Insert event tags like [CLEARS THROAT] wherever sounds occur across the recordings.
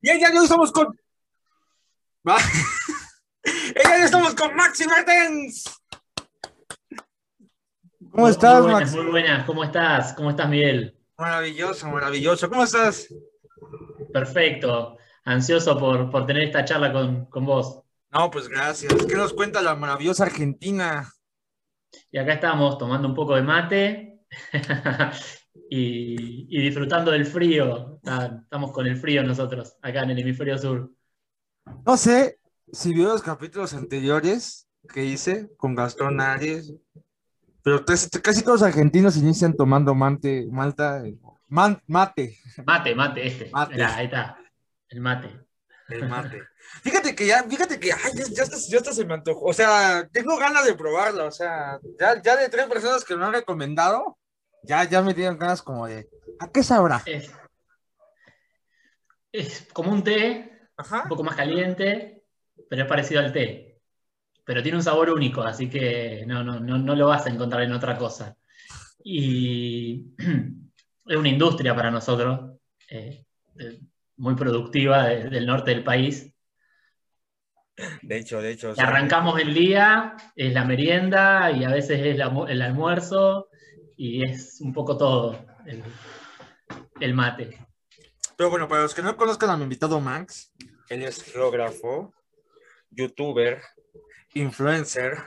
Bien, ya no estamos con. Va. ya no estamos con Maxi Martens. ¿Cómo estás, muy buenas? Muy buenas, ¿cómo estás? ¿Cómo estás, Miguel? Maravilloso, maravilloso. ¿Cómo estás? Perfecto. Ansioso por, por tener esta charla con, con vos. No, pues gracias. ¿Qué nos cuenta la maravillosa Argentina? Y acá estamos tomando un poco de mate [LAUGHS] y, y disfrutando del frío. Está- Estamos con el frío nosotros, acá en el hemisferio sur. No sé si vio los capítulos anteriores que hice con Gastón Aries, pero casi todos los argentinos inician tomando mate, malta, man- mate, Mate, mate, este. Mate. Ahí está. El mate. El mate. Fíjate que ya, fíjate que ay, ya, ya ya hasta se me antojó. O sea, tengo ganas de probarlo. O sea, ya, ya de tres personas que me han recomendado, ya, ya me dieron ganas como de, ¿a qué sabrá? Es, es como un té, Ajá. un poco más caliente, pero es parecido al té. Pero tiene un sabor único, así que no, no, no, no lo vas a encontrar en otra cosa. Y [CLEARS THROAT] es una industria para nosotros, eh, eh, muy productiva de- del norte del país. De hecho, de hecho. o Y sea, arrancamos el día, es la merienda y a veces es la el almuerzo y es un poco todo el, el mate. Pero bueno, para los que no conozcan a mi invitado Max, él es geógrafo, youtuber, influencer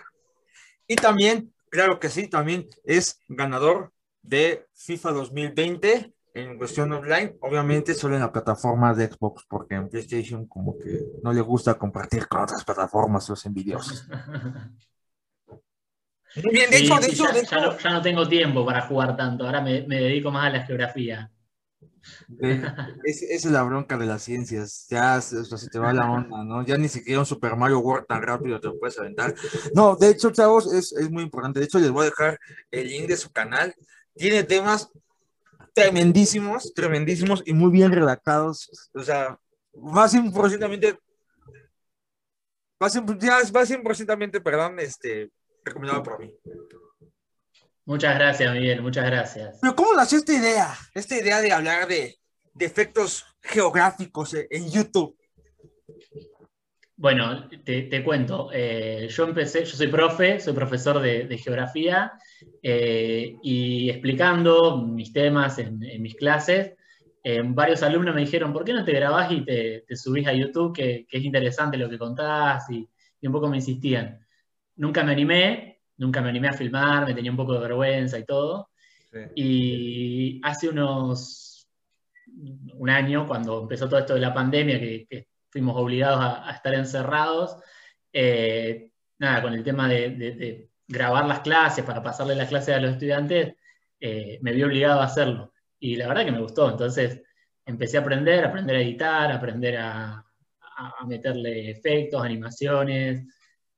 y también, claro que sí, también es ganador de FIFA 2020 en cuestión online, obviamente solo en la plataforma de Xbox, porque en PlayStation como que no le gusta compartir con otras plataformas los envidiosos. [LAUGHS] Muy bien, de Sí, hecho, de sí, hecho, ya, de ya hecho, no, ya no tengo tiempo para jugar tanto, ahora me, me dedico más a la geografía. Eh, es- Esa es la bronca de las ciencias, ya se, te va la onda, ¿no? Ya ni siquiera un Super Mario World tan rápido te lo puedes aventar. No, de hecho, chavos, es, es muy importante. De hecho, les voy a dejar el link de su canal. Tiene temas tremendísimos, tremendísimos y muy bien redactados. O sea, más 100%, más 100%, ya es más 100%, perdón, este, recomendado por mí. Muchas gracias, Miguel, muchas gracias. Pero ¿cómo nació esta idea? Esta idea de hablar de, de efectos geográficos en YouTube. Bueno, te, te cuento, eh, yo empecé, yo soy profe, soy profesor de, de geografía eh, y explicando mis temas en, en mis clases, eh, varios alumnos me dijeron, ¿por qué no te grabás y te, te subís a YouTube, que, que es interesante lo que contás? Y, y un poco me insistían. Nunca me animé, nunca me animé a filmar, me tenía un poco de vergüenza y todo. Y hace unos un año, cuando empezó todo esto de la pandemia, que, que fuimos obligados a, a estar encerrados, eh, nada, con el tema de, de- de grabar las clases para pasarle las clases a los estudiantes, eh, me vi obligado a hacerlo. Y la verdad que me gustó. Entonces empecé a aprender, a aprender a editar, a aprender a, a- meterle efectos, animaciones.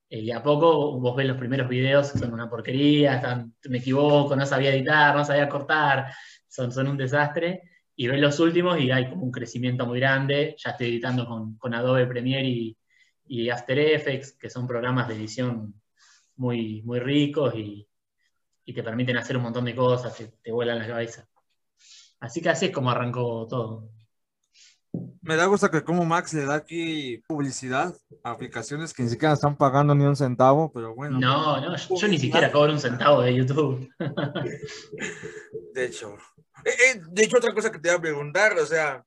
eh, y a poco vos ves los primeros videos, son una porquería, están- me equivoco, no sabía editar, no sabía cortar, son, son un desastre. Y ves los últimos y hay como un crecimiento muy grande. Ya estoy editando con, con Adobe Premiere y, y After Effects, que son programas de edición muy, muy ricos y, y te permiten hacer un montón de cosas, te, te vuelan la cabeza. Así que así es como arrancó todo. Me da gusto que como Max le da aquí publicidad a aplicaciones que ni siquiera están pagando ni un centavo, pero bueno. No, no, yo, yo ni siquiera cobro un centavo de YouTube. [LAUGHS] De hecho. Eh, eh, de hecho, otra cosa que te iba a preguntar, o sea,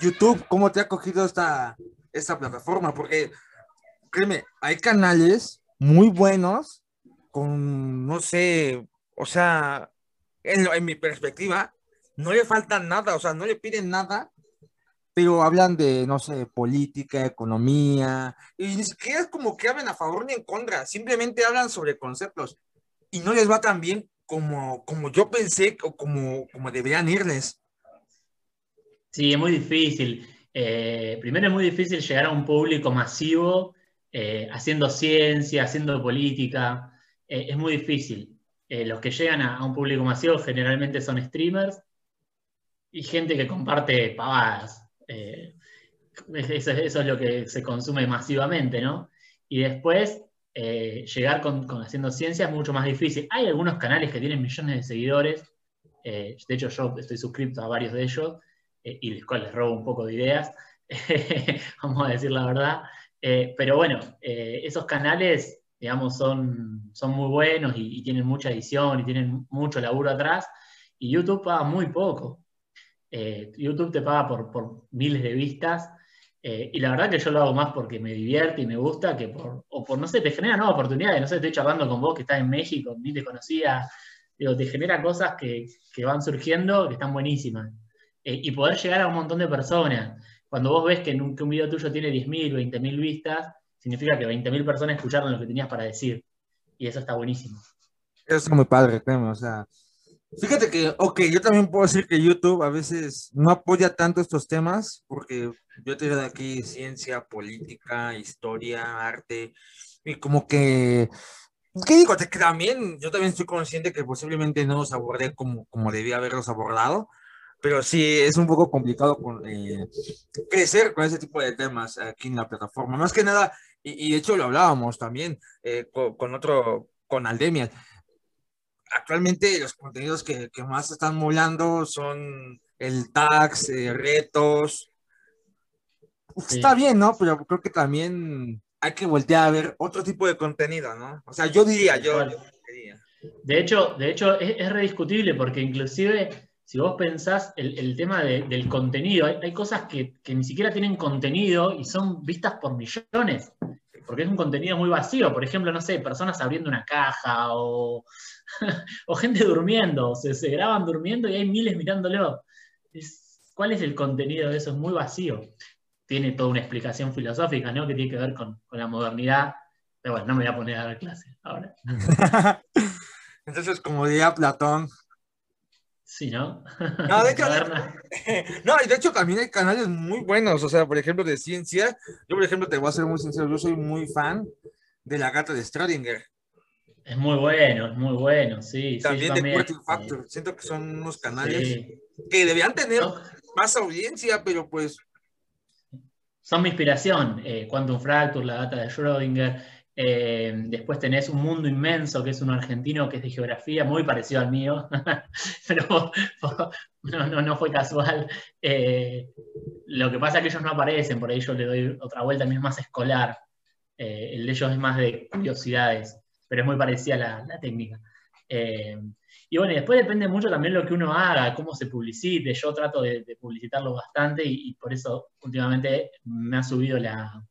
YouTube, ¿cómo te ha cogido esta, esta plataforma? Porque, créeme, hay canales muy buenos con, no sé, o sea, en, en mi perspectiva, no le falta nada, o sea, no le piden nada, pero hablan de, no sé, política, economía, y ni siquiera es como que hablen a favor ni en contra, simplemente hablan sobre conceptos, y no les va tan bien como, como yo pensé o como, como deberían irles. Sí, es muy difícil. Eh, primero es muy difícil llegar a un público masivo eh, haciendo ciencia, haciendo política. Eh, es muy difícil. Los que llegan a un público masivo generalmente son streamers y gente que comparte pavadas. Eh, eso, es lo que se consume masivamente, ¿no? Y después eh, llegar con, haciendo ciencia es mucho más difícil. Hay algunos canales que tienen millones de seguidores, de hecho yo estoy suscrito a varios de ellos, y les, les robo un poco de ideas, [LAUGHS] vamos a decir la verdad, pero bueno, esos canales digamos, son, son muy buenos y, tienen mucha edición y tienen mucho laburo atrás, y YouTube paga muy poco. Eh, YouTube te paga por, miles de vistas, eh, y la verdad que yo lo hago más porque me divierte y me gusta que por, o por, no sé, te genera nuevas oportunidades, no sé, estoy charlando con vos que estás en México, ni te conocía, digo, te genera cosas que, que van surgiendo que están buenísimas. Eh, y poder llegar a un montón de personas. Cuando vos ves que, un, que un video tuyo tiene 10.000, 20.000 vistas, significa que 20.000 personas escucharon lo que tenías para decir. Y eso está buenísimo. Eso es muy padre, créeme. O sea, fíjate que, ok, yo también puedo decir que YouTube a veces no apoya tanto estos temas, porque yo te de aquí ciencia, política, historia, arte, y como que. ¿Qué digo? Que también, yo también estoy consciente que posiblemente no los abordé como, como debía haberlos abordado, pero sí es un poco complicado con, eh, crecer con ese tipo de temas aquí en la plataforma. Más que nada, y, de hecho lo hablábamos también eh, con, otro, con Aldemia. Actualmente los contenidos que, que más están molando son el tax, eh, retos. Está bien, ¿no? Pero creo que también hay que voltear a ver otro tipo de contenido, ¿no? O sea, yo diría, yo, De hecho, de hecho es, es rediscutible porque inclusive si vos pensás el, el tema del contenido, hay, cosas que, que, ni siquiera tienen contenido y son vistas por millones, porque es un contenido muy vacío. Por ejemplo, no sé, personas abriendo una caja o, [LAUGHS] o gente durmiendo, se, se graban durmiendo y hay miles mirándolo. ¿Cuál es el contenido de eso? Es muy vacío. Tiene toda una explicación filosófica, ¿no? Que tiene que ver con, con la modernidad. Pero bueno, no me voy a poner a dar clase ahora. [LAUGHS] Entonces, como diría Platón, Sí, ¿no? [LAUGHS] No, de hecho, no, y de hecho también hay canales muy buenos, o sea, por ejemplo, de ciencia. Yo, por ejemplo, te voy a ser muy sincero, yo soy muy fan de la gata de Schrödinger. Es muy bueno, es muy bueno, sí. También de Quantum Factor. Siento que son unos canales que debían tener más audiencia, pero pues. Son mi inspiración. Eh, Quantum Fracture, la gata de Schrödinger. Eh, después tenés Un Mundo Inmenso, que es un argentino que es de geografía, muy parecido al mío, [LAUGHS] pero no, fue casual. Eh, lo que pasa es que ellos no aparecen, por ahí yo le doy otra vuelta, a mí es más escolar. Eh, el de ellos es más de curiosidades, pero es muy parecida la, técnica. y bueno, después depende mucho también lo que uno haga, cómo se publicite. Yo trato de, publicitarlo bastante y por eso últimamente me ha subido la,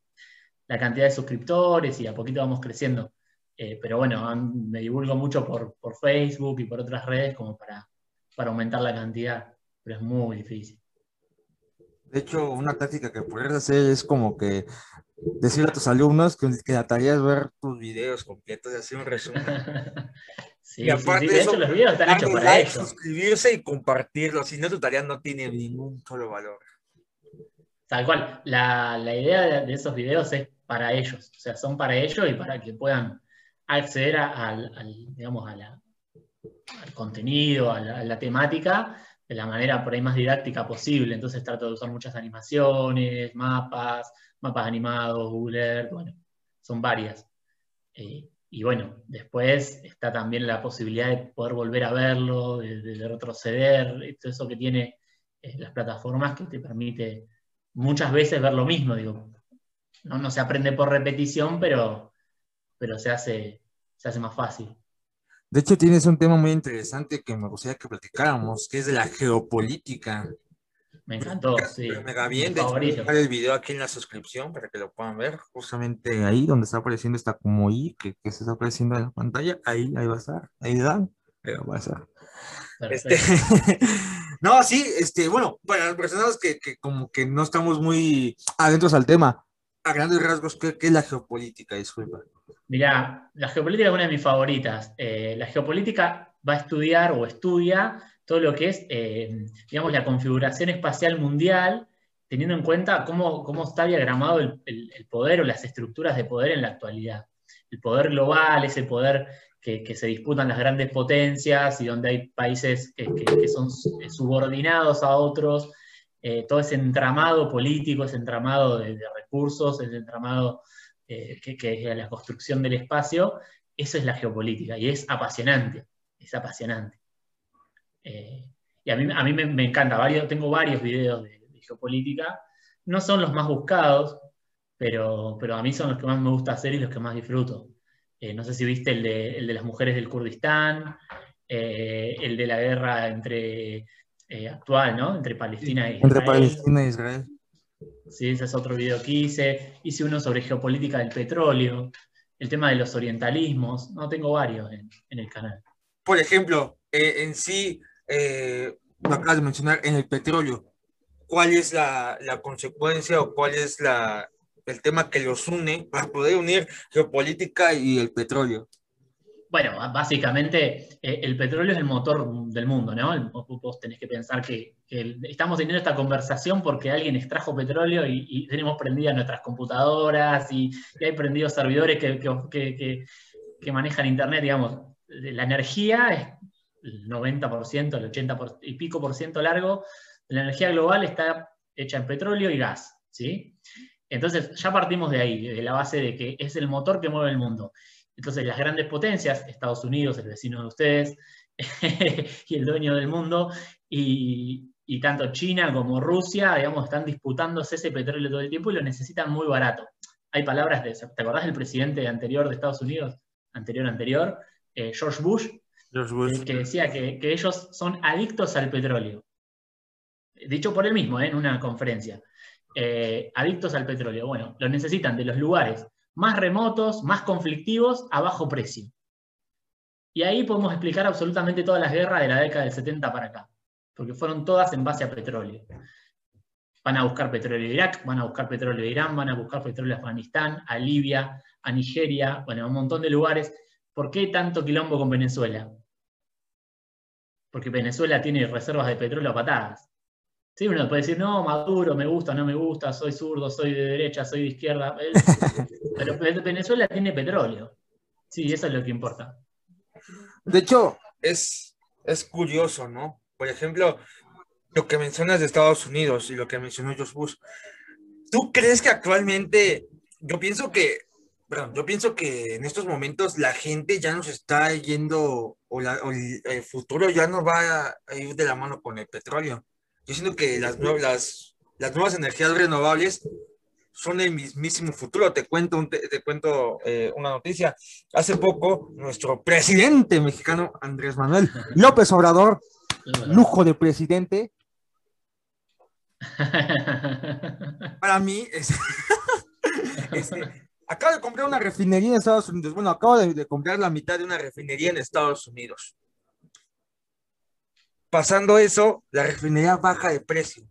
la cantidad de suscriptores y a poquito vamos creciendo. Eh, pero bueno, me divulgo mucho por, Facebook y por otras redes como para, para aumentar la cantidad, pero es muy difícil. De hecho, una táctica que puedes hacer es como que decirle a tus alumnos que, la tarea es ver tus videos completos y hacer un resumen. [LAUGHS] sí, y aparte de, hecho, los videos están hechos para eso. Suscribirse y compartirlo, si no tu tarea no tiene ningún solo valor. Tal cual, la, idea de, esos videos es para ellos, o sea, son para ellos y para que puedan acceder al, digamos, al contenido, a la, temática, de la manera por ahí más didáctica posible. Entonces trato de usar muchas animaciones, mapas, mapas animados, Google Earth, bueno, son varias. Eh, y bueno, después está también la posibilidad de poder volver a verlo, de, retroceder, todo eso que tiene eh, las plataformas que te permite muchas veces ver lo mismo, digo, no, se aprende por repetición, pero, pero se, hace, se hace más fácil. De hecho, tienes un tema muy interesante que me gustaría que platicáramos, que es de la geopolítica. Me encantó, sí. Me va bien, de hecho, voy a dejar el video aquí en la suscripción para que lo puedan ver, justamente ahí donde está apareciendo está como I, que, se está apareciendo en la pantalla, ahí, ahí va a estar, ahí dan, ahí va a estar. Este, [LAUGHS] no, sí, este, bueno, para las personas que, que, como que no estamos muy adentros al tema, a grandes rasgos, ¿qué, es la geopolítica? Disculpa. Mira, la geopolítica es una de mis favoritas. Eh, la geopolítica va a estudiar o estudia todo lo que es, eh, digamos, la configuración espacial mundial, teniendo en cuenta cómo, cómo está diagramado el, poder o las estructuras de poder en la actualidad. El poder global, ese poder que, se disputan las grandes potencias y donde hay países que, son subordinados a otros, eh, todo ese entramado político, ese entramado de, recursos, ese entramado que, es la construcción del espacio, eso es la geopolítica y es apasionante, es apasionante. y a mí, a mí me, encanta, varios, tengo varios videos de, geopolítica, no son los más buscados, pero, pero a mí son los que más me gusta hacer y los que más disfruto. no sé si viste el de, el de las mujeres del Kurdistán, eh, el de la guerra entre eh, actual, ¿no? Entre Palestina Israel. Entre Palestina e Israel. Sí, ese es otro video que hice. Hice uno sobre geopolítica del petróleo, el tema de los orientalismos. No, tengo varios en, el canal. Por ejemplo, eh, en sí, lo acabas de mencionar, en el petróleo, ¿cuál es la, consecuencia o cuál es el tema que los une para poder unir geopolítica y el petróleo? Bueno, básicamente eh, el petróleo es el motor del mundo, ¿no? Vos tenés que pensar que, estamos teniendo esta conversación porque alguien extrajo petróleo y, tenemos prendidas nuestras computadoras y, hay prendidos servidores que, manejan Internet, digamos. La energía es el 90%, el 80% y pico por ciento largo la energía global está hecha en petróleo y gas, ¿sí? Entonces ya partimos de ahí, de la base de que es el motor que mueve el mundo. Entonces las grandes potencias, Estados Unidos, el vecino de ustedes, [LAUGHS] y el dueño del mundo, y, tanto China como Rusia, digamos, están disputándose ese petróleo todo el tiempo y lo necesitan muy barato. Hay palabras de, ¿te acordás del presidente anterior de Estados Unidos? Anterior, anterior, eh, George Bush, eh, que decía que, ellos son adictos al petróleo. Dicho por él mismo eh, en una conferencia. adictos al petróleo. Bueno, lo necesitan de los lugares más remotos, más conflictivos, a bajo precio. Y ahí podemos explicar absolutamente todas las guerras de la década del 70 para acá, porque fueron todas en base a petróleo. Van a buscar petróleo de Irak, van a buscar petróleo de Irán, van a buscar petróleo de Afganistán, a Libia, a Nigeria, bueno, a un montón de lugares. ¿Por qué tanto quilombo con Venezuela? Porque Venezuela tiene reservas de petróleo a patadas. Sí, uno puede decir, no, Maduro, me gusta, no me gusta, soy zurdo, soy de derecha, soy de izquierda. [LAUGHS] Pero Venezuela tiene petróleo. Sí, eso es lo que importa. De hecho, es, es curioso, ¿no? Por ejemplo, lo que mencionas de Estados Unidos y lo que mencionó Josh Bush. ¿Tú crees que actualmente, yo pienso que, perdón, yo pienso que en estos momentos la gente ya nos está yendo, o, el, futuro ya nos va a ir de la mano con el petróleo? Yo siento que las, las, las nuevas energías renovables son el mismísimo futuro. Te cuento, te, cuento eh, una noticia. Hace poco, nuestro presidente mexicano, Andrés Manuel [LAUGHS] López Obrador, lujo de presidente. [LAUGHS] Para mí, es, [LAUGHS] este, acabo de comprar una refinería en Estados Unidos. Bueno, acabo de comprar la mitad de una refinería en Estados Unidos. Pasando eso, la refinería baja de precio.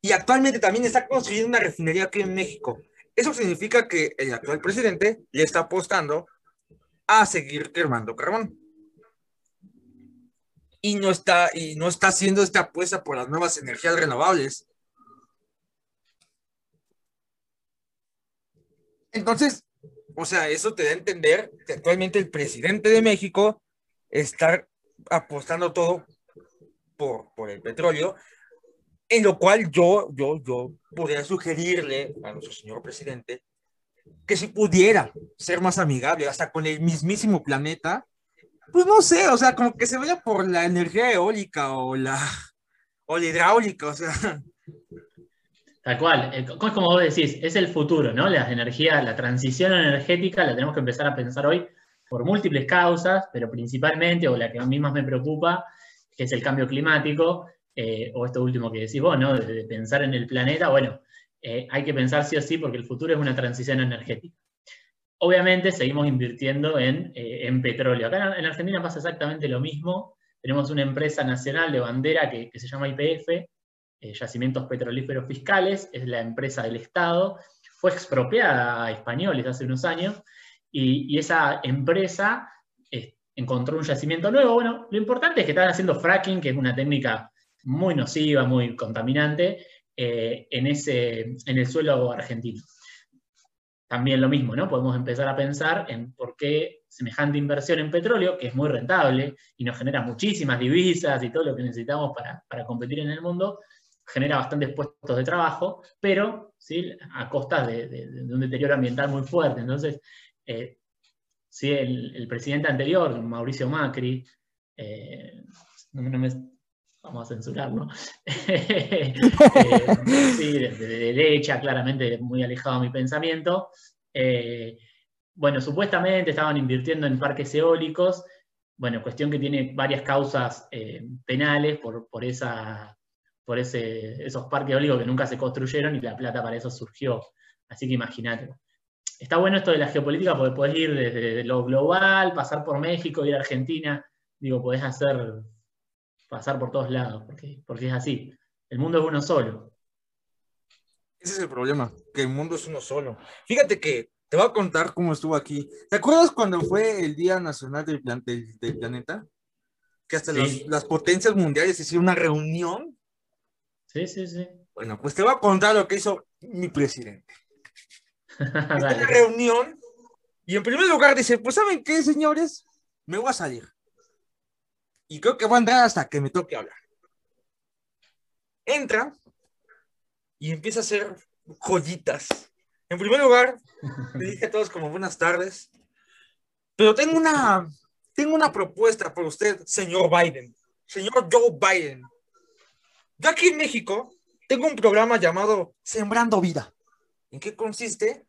Y actualmente también está construyendo una refinería aquí en México. Eso significa que el actual presidente le está apostando a seguir quemando carbón. Y no está, y no está haciendo esta apuesta por las nuevas energías renovables. Entonces, o sea, eso te da a entender que actualmente el presidente de México está apostando todo por, el petróleo, en lo cual yo, yo, yo podría sugerirle a nuestro señor presidente que si pudiera ser más amigable hasta con el mismísimo planeta, pues no sé, o sea, como que se vaya por la energía eólica o la, o la hidráulica, o sea. Tal cual, es como vos decís, es el futuro, ¿no? Las energías, la transición energética la tenemos que empezar a pensar hoy por múltiples causas, pero principalmente, o la que a mí más me preocupa, que es el cambio climático, eh, o esto último que decís vos, ¿no? De, pensar en el planeta, bueno, eh, hay que pensar sí o sí porque el futuro es una transición energética. Obviamente seguimos invirtiendo en, eh, en petróleo. Acá en Argentina pasa exactamente lo mismo. Tenemos una empresa nacional de bandera que, se llama IPF, Yacimientos Petrolíferos Fiscales, es la empresa del Estado, fue expropiada a españoles hace unos años, y, y esa empresa encontró un yacimiento nuevo. Bueno, lo importante es que están haciendo fracking, que es una técnica muy nociva, muy contaminante, eh, en, ese, en el suelo argentino. También lo mismo, ¿no? Podemos empezar a pensar en por qué semejante inversión en petróleo, que es muy rentable y nos genera muchísimas divisas y todo lo que necesitamos para, para competir en el mundo, genera bastantes puestos de trabajo, pero ¿sí? a costa de, un deterioro ambiental muy fuerte. Entonces, eh, el, presidente anterior, Mauricio Macri, eh, vamos a censurarlo, [LAUGHS] eh, sí, de, derecha, claramente muy alejado de mi pensamiento, bueno, supuestamente estaban invirtiendo en parques eólicos, bueno, cuestión que tiene varias causas penales por, por esa por ese, esos parques eólicos que nunca se construyeron y la plata para eso surgió. Así que imagínate. Está bueno esto de la geopolítica porque podés ir desde lo global, pasar por México, ir a Argentina. Digo, podés hacer, pasar por todos lados, porque, porque es así. El mundo es uno solo. Ese es el problema, que el mundo es uno solo. Fíjate que te voy a contar cómo estuvo aquí. ¿Te acuerdas cuando fue el Día Nacional del, del, Planeta? Que hasta las potencias mundiales hicieron una reunión Sí, sí, sí. Bueno, pues te voy a contar lo que hizo mi presidente. En [LAUGHS] la reunión y en primer lugar dice, pues ¿saben qué, señores? Me voy a salir. Y creo que voy a andar hasta que me toque hablar. Entra y empieza a hacer joyitas. En primer lugar, le dije a todos como buenas tardes, pero tengo una, tengo una propuesta para usted, señor Biden, señor Joe Biden. Yo aquí en México tengo un programa llamado Sembrando Vida. ¿En qué consiste?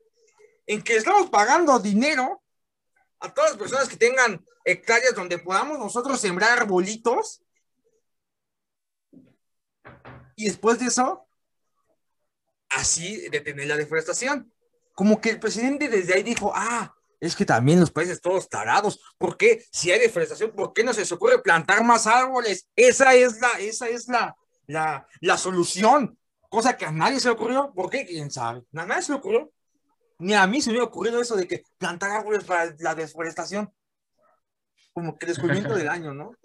En que estamos pagando dinero a todas las personas que tengan hectáreas donde podamos nosotros sembrar arbolitos. Y después de eso, así detener la deforestación. Como que el presidente desde ahí dijo, ah, es que también los países todos tarados, ¿por qué si hay deforestación, por qué no se les ocurre plantar más árboles? Esa es la, esa es la, la, la solución, cosa que a nadie se le ocurrió. ¿Por qué? ¿Quién sabe? A nadie se le ocurrió. Ni a mí se me ha ocurrido eso de que plantar árboles para la deforestación. Como que descubrimiento del año, ¿no?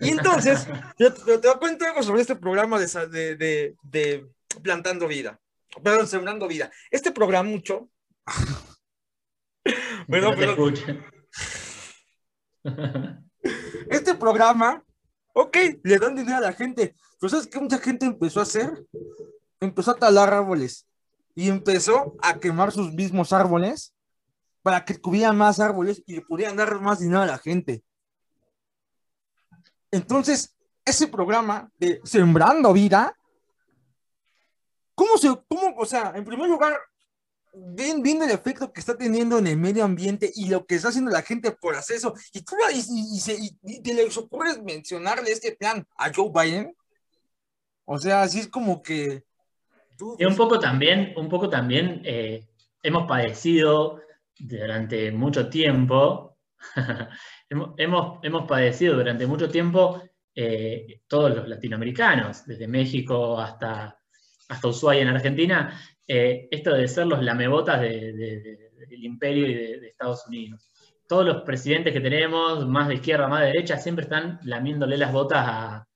Y entonces, [LAUGHS] yo te, voy a contar algo sobre este programa de, de, de, Plantando Vida. Perdón, Sembrando Vida. Este programa mucho. [LAUGHS] bueno, pero. [LAUGHS] Este programa Ok, le dan dinero a la gente. Pero ¿sabes qué mucha gente empezó a hacer? Empezó a talar árboles. Y empezó a quemar sus mismos árboles para que tuvieran más árboles y le pudieran dar más dinero a la gente. Entonces, ese programa de Sembrando Vida, ¿cómo se, cómo, o sea, en primer lugar, viendo el efecto que está teniendo en el medio ambiente y lo que está haciendo la gente por hacer eso, y tú y, te les ocurre mencionarle este plan a Joe Biden, o sea, así es como que... y un poco también, un poco también eh, hemos padecido durante mucho tiempo, [LAUGHS] hemos, hemos, padecido durante mucho tiempo eh, todos los latinoamericanos, desde México hasta, hasta Ushuaia en Argentina, eh, esto de ser los lamebotas del imperio y de, Estados Unidos. Todos los presidentes que tenemos, más de izquierda, más de derecha, siempre están lamiéndole las botas a,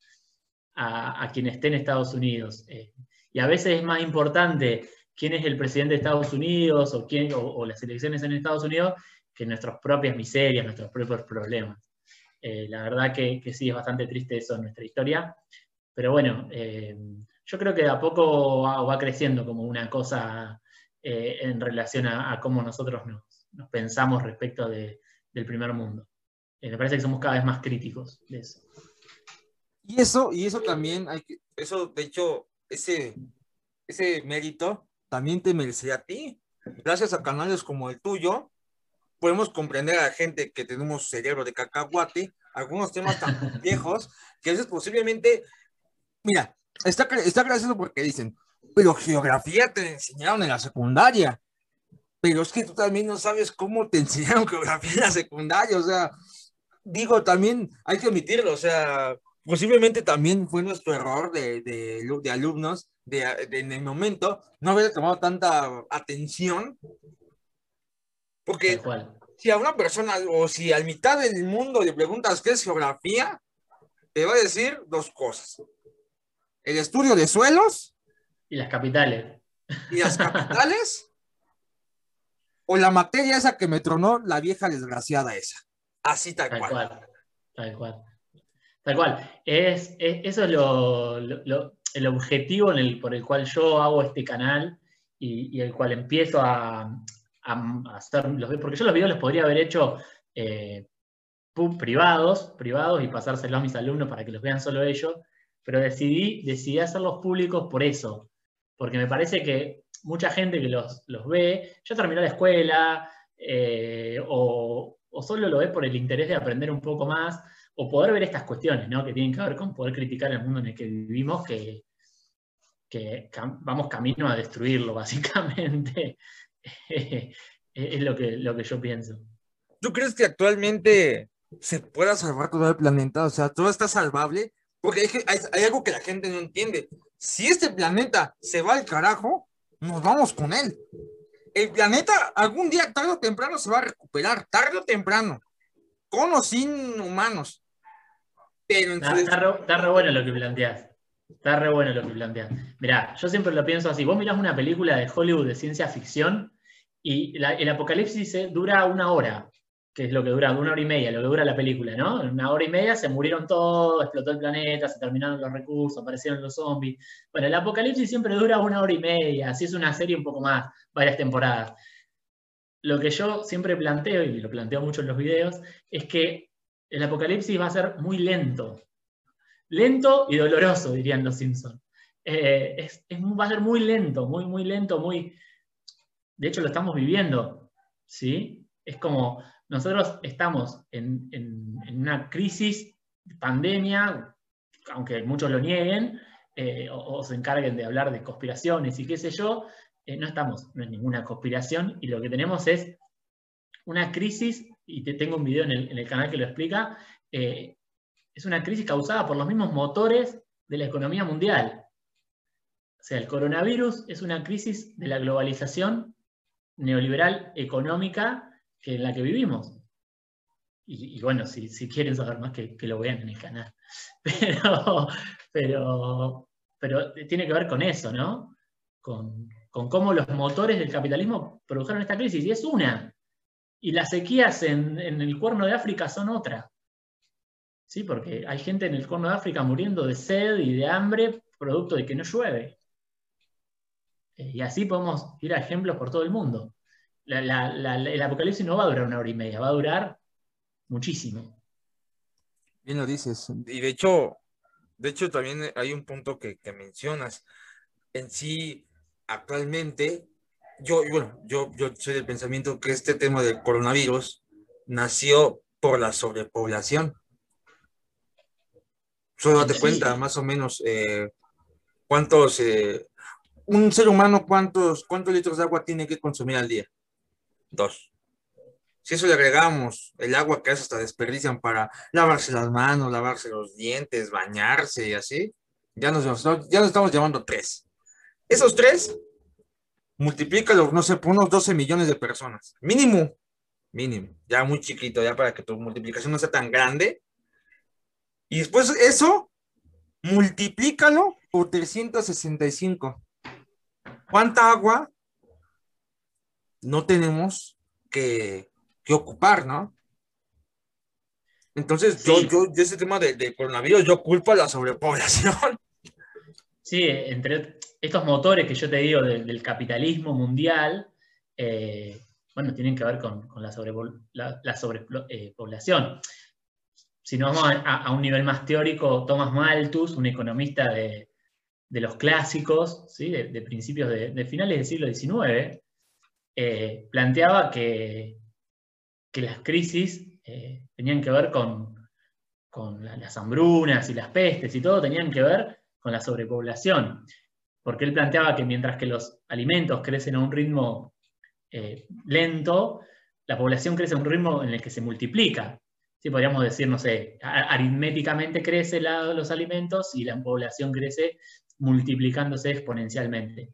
a, quien esté en Estados Unidos. Eh, y a veces es más importante quién es el presidente de Estados Unidos o, quién, o, las elecciones en Estados Unidos que nuestras propias miserias, nuestros propios problemas. Eh, la verdad que, sí es bastante triste eso en nuestra historia, pero bueno, yo creo que a poco va, creciendo como una cosa eh, en relación a, cómo nosotros nos, pensamos respecto del primer mundo. Eh, me parece que somos cada vez más críticos de eso. Y eso, y eso también, que, eso de hecho, ese, ese mérito también te merece a ti. Gracias a canales como el tuyo, podemos comprender a la gente que tenemos cerebro de cacahuate, algunos temas tan [LAUGHS] viejos, que a veces posiblemente, mira, está, está gracioso porque dicen, pero geografía te enseñaron en la secundaria. Pero es que tú también no sabes cómo te enseñaron [LAUGHS] geografía en la secundaria. O sea, digo, también hay que admitirlo. O sea, posiblemente también fue nuestro error de, de, de alumnos de, en el momento no haber tomado tanta atención. Porque si a una persona o si al mitad del mundo le preguntas qué es geografía, te va a decir dos cosas el estudio de suelos. Y las capitales. Y las capitales. o la materia esa que me tronó la vieja desgraciada esa. Así tal, tal cual. Tal cual. Tal cual. Es, eso es el objetivo por el cual yo hago este canal y, el cual empiezo a, hacer los porque yo los videos los podría haber hecho eh, privados, privados y pasárselos a mis alumnos para que los vean solo ellos, pero decidí, decidí hacerlos públicos por eso, porque me parece que mucha gente que los, ve ya terminó la escuela eh, o, o, solo lo ve por el interés de aprender un poco más o poder ver estas cuestiones ¿no? que tienen que ver con poder criticar el mundo en el que vivimos, que, que vamos camino a destruirlo, [LAUGHS] básicamente. es lo que, lo que yo pienso. ¿Tú crees que actualmente se pueda salvar todo el planeta? O sea, todo está salvable. Porque hay, hay, algo que la gente no entiende. Si este planeta se va al carajo, nos vamos con él. El planeta algún día, tarde o temprano, se va a recuperar, tarde o temprano, con o sin humanos. Pero entonces... está, está, re, bueno lo que planteas. Está re bueno lo que planteas. Mirá, yo siempre lo pienso así. Vos mirás una película de Hollywood de ciencia ficción y el apocalipsis dura una hora que es lo que dura, una hora y media, lo que dura la película, ¿no? En una hora y media se murieron todos, explotó el planeta, se terminaron los recursos, aparecieron los zombies. Bueno, el apocalipsis siempre dura una hora y media, así es una serie un poco más, varias temporadas. Lo que yo siempre planteo, y lo planteo mucho en los videos, es que el apocalipsis va a ser muy lento. Lento y doloroso, dirían los Simpsons. Eh, va a ser muy lento, muy, muy lento, muy... De hecho, lo estamos viviendo, ¿sí? Es como nosotros estamos en, una crisis, pandemia, aunque muchos lo nieguen, eh, o, se encarguen de hablar de conspiraciones y qué sé yo, eh, no estamos en ninguna conspiración y lo que tenemos es una crisis, y te tengo un video en el, canal que lo explica, eh, es una crisis causada por los mismos motores de la economía mundial. O sea, el coronavirus es una crisis de la globalización neoliberal económica en la que vivimos. Y, bueno, si, quieren saber más, que, lo vean en el canal. [LAUGHS] Pero, pero, pero tiene que ver con eso, ¿no? Con, cómo los motores del capitalismo produjeron esta crisis. Y es una. Y las sequías en, el cuerno de África son otra. ¿Sí? Porque hay gente en el cuerno de África muriendo de sed y de hambre producto de que no llueve. Eh, y así podemos ir a ejemplos por todo el mundo el apocalipsis no va a durar una hora y media, va a durar muchísimo. Bien lo dices. Y de hecho, de hecho también hay un punto que, mencionas. En sí, actualmente, yo, bueno, yo, yo soy del pensamiento que este tema del coronavirus nació por la sobrepoblación. Solo date cuenta, más o menos, eh, cuántos, eh, un ser humano, cuántos, cuántos litros de agua tiene que consumir al día. Dos. Si eso le agregamos el agua que hasta desperdician para lavarse las manos, lavarse los dientes, bañarse y así, ya nos, ya nos estamos llamando tres. Esos tres, multiplícalo, no sé, por unos 12 millones de personas. Mínimo, mínimo, ya muy chiquito, ya para que tu multiplicación no sea tan grande. Y después eso, multiplícalo por 365. ¿Cuánta agua no tenemos que, ocupar, ¿no? Entonces, yo, yo, ese tema de, coronavirus, yo culpo a la sobrepoblación. Sí, entre estos motores que yo te digo del, capitalismo mundial, eh, bueno, tienen que ver con, la, sobrepoblación. Eh, si nos vamos a, un nivel más teórico, Thomas Malthus, un economista de, los clásicos, ¿sí? de, principios de, finales del siglo XIX, eh, planteaba que, que, las crisis tenían que ver con, las hambrunas y las pestes y todo, tenían que ver con la sobrepoblación. Porque él planteaba que mientras que los alimentos crecen a un ritmo eh, lento, la población crece a un ritmo en el que se multiplica. ¿Sí? Podríamos decir, no sé, aritméticamente crecen los alimentos y la población crece multiplicándose exponencialmente.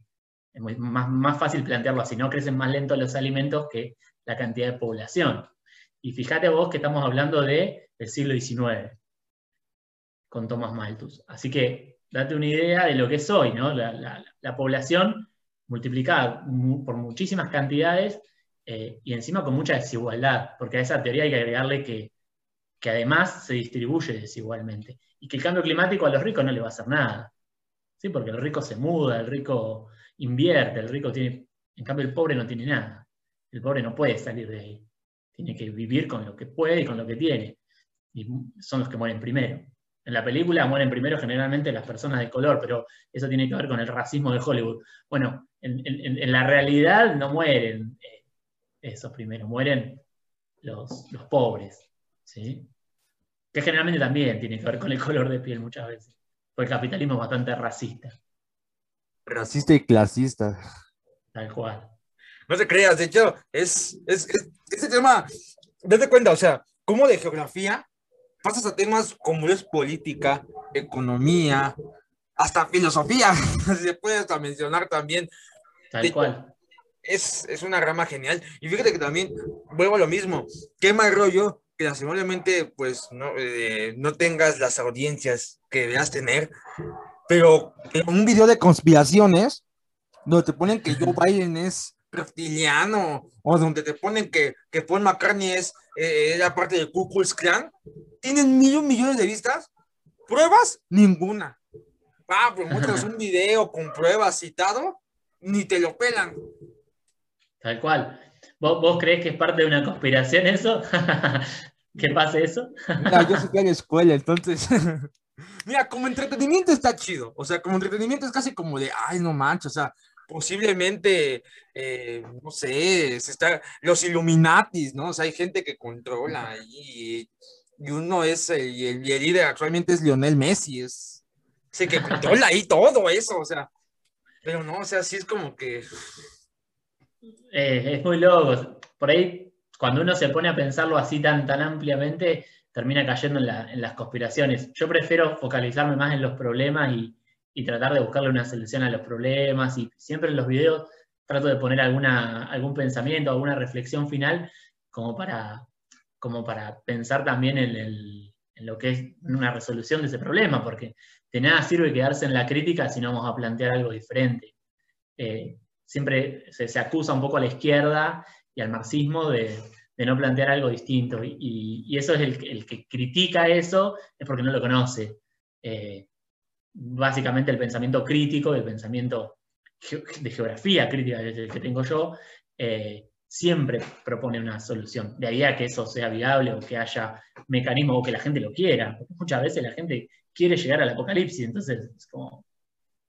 Es más, fácil plantearlo así, ¿no? Crecen más lento los alimentos que la cantidad de población. Y fíjate vos que estamos hablando de, del siglo XIX, con Thomas Malthus. Así que date una idea de lo que es hoy, ¿no? La, población multiplicada por muchísimas cantidades eh, y encima con mucha desigualdad, porque a esa teoría hay que agregarle que, además se distribuye desigualmente y que el cambio climático a los ricos no le va a hacer nada. ¿sí? porque el rico se muda, el rico invierte, el rico tiene, en cambio el pobre no tiene nada. El pobre no puede salir de ahí. Tiene que vivir con lo que puede y con lo que tiene. Y son los que mueren primero. En la película mueren primero generalmente las personas de color, pero eso tiene que ver con el racismo de Hollywood. Bueno, en, la realidad no mueren eh, esos primero, mueren los, los pobres. ¿sí? Que generalmente también tiene que ver con el color de piel muchas veces. Porque el capitalismo es bastante racista. Racista y clasista. Tal cual. No te creas, de hecho, es, es, este tema, date cuenta, o sea, como de geografía pasas a temas como es política, economía, hasta filosofía, [LAUGHS] se puede hasta mencionar también. Tal cual. Es, es, una rama genial. Y fíjate que también, vuelvo a lo mismo, qué mal rollo que lastimablemente pues no, eh, no tengas las audiencias que debas tener, pero en un video de conspiraciones, donde te ponen que Joe [LAUGHS] Biden es reptiliano, o donde te ponen que, que Paul McCartney es eh, la parte de Ku Klux Klan, tienen mil millones de vistas, pruebas, ninguna. Ah, pues muestras [LAUGHS] un video con pruebas citado, ni te lo pelan. Tal cual. ¿Vos, crees que es parte de una conspiración eso? [LAUGHS] ¿Que pase eso? Mira, yo soy en la escuela, entonces. [LAUGHS] Mira, como entretenimiento está chido. O sea, como entretenimiento es casi como de, ay, no manches, o sea, posiblemente, eh, no sé, se está, los Illuminatis, ¿no? O sea, hay gente que controla ahí y, uno es, y el, líder actualmente es Lionel Messi, es, sé que controla ahí todo eso, o sea, pero no, o sea, sí es como que... Eh, es muy loco. Por ahí, cuando uno se pone a pensarlo así tan, tan ampliamente, termina cayendo en, en las conspiraciones. Yo prefiero focalizarme más en los problemas y, y tratar de buscarle una solución a los problemas. Y siempre en los videos trato de poner alguna, algún pensamiento, alguna reflexión final, como para, como para pensar también en, lo que es una resolución de ese problema, porque de nada sirve quedarse en la crítica si no vamos a plantear algo diferente. Eh, siempre se, acusa un poco a la izquierda y al marxismo de, no plantear algo distinto, y, eso es el, que critica eso, es porque no lo conoce. Eh, básicamente el pensamiento crítico, el pensamiento de geografía crítica que tengo yo, eh, siempre propone una solución. De ahí a que eso sea viable o que haya mecanismos o que la gente lo quiera. Porque muchas veces la gente quiere llegar al apocalipsis, entonces es como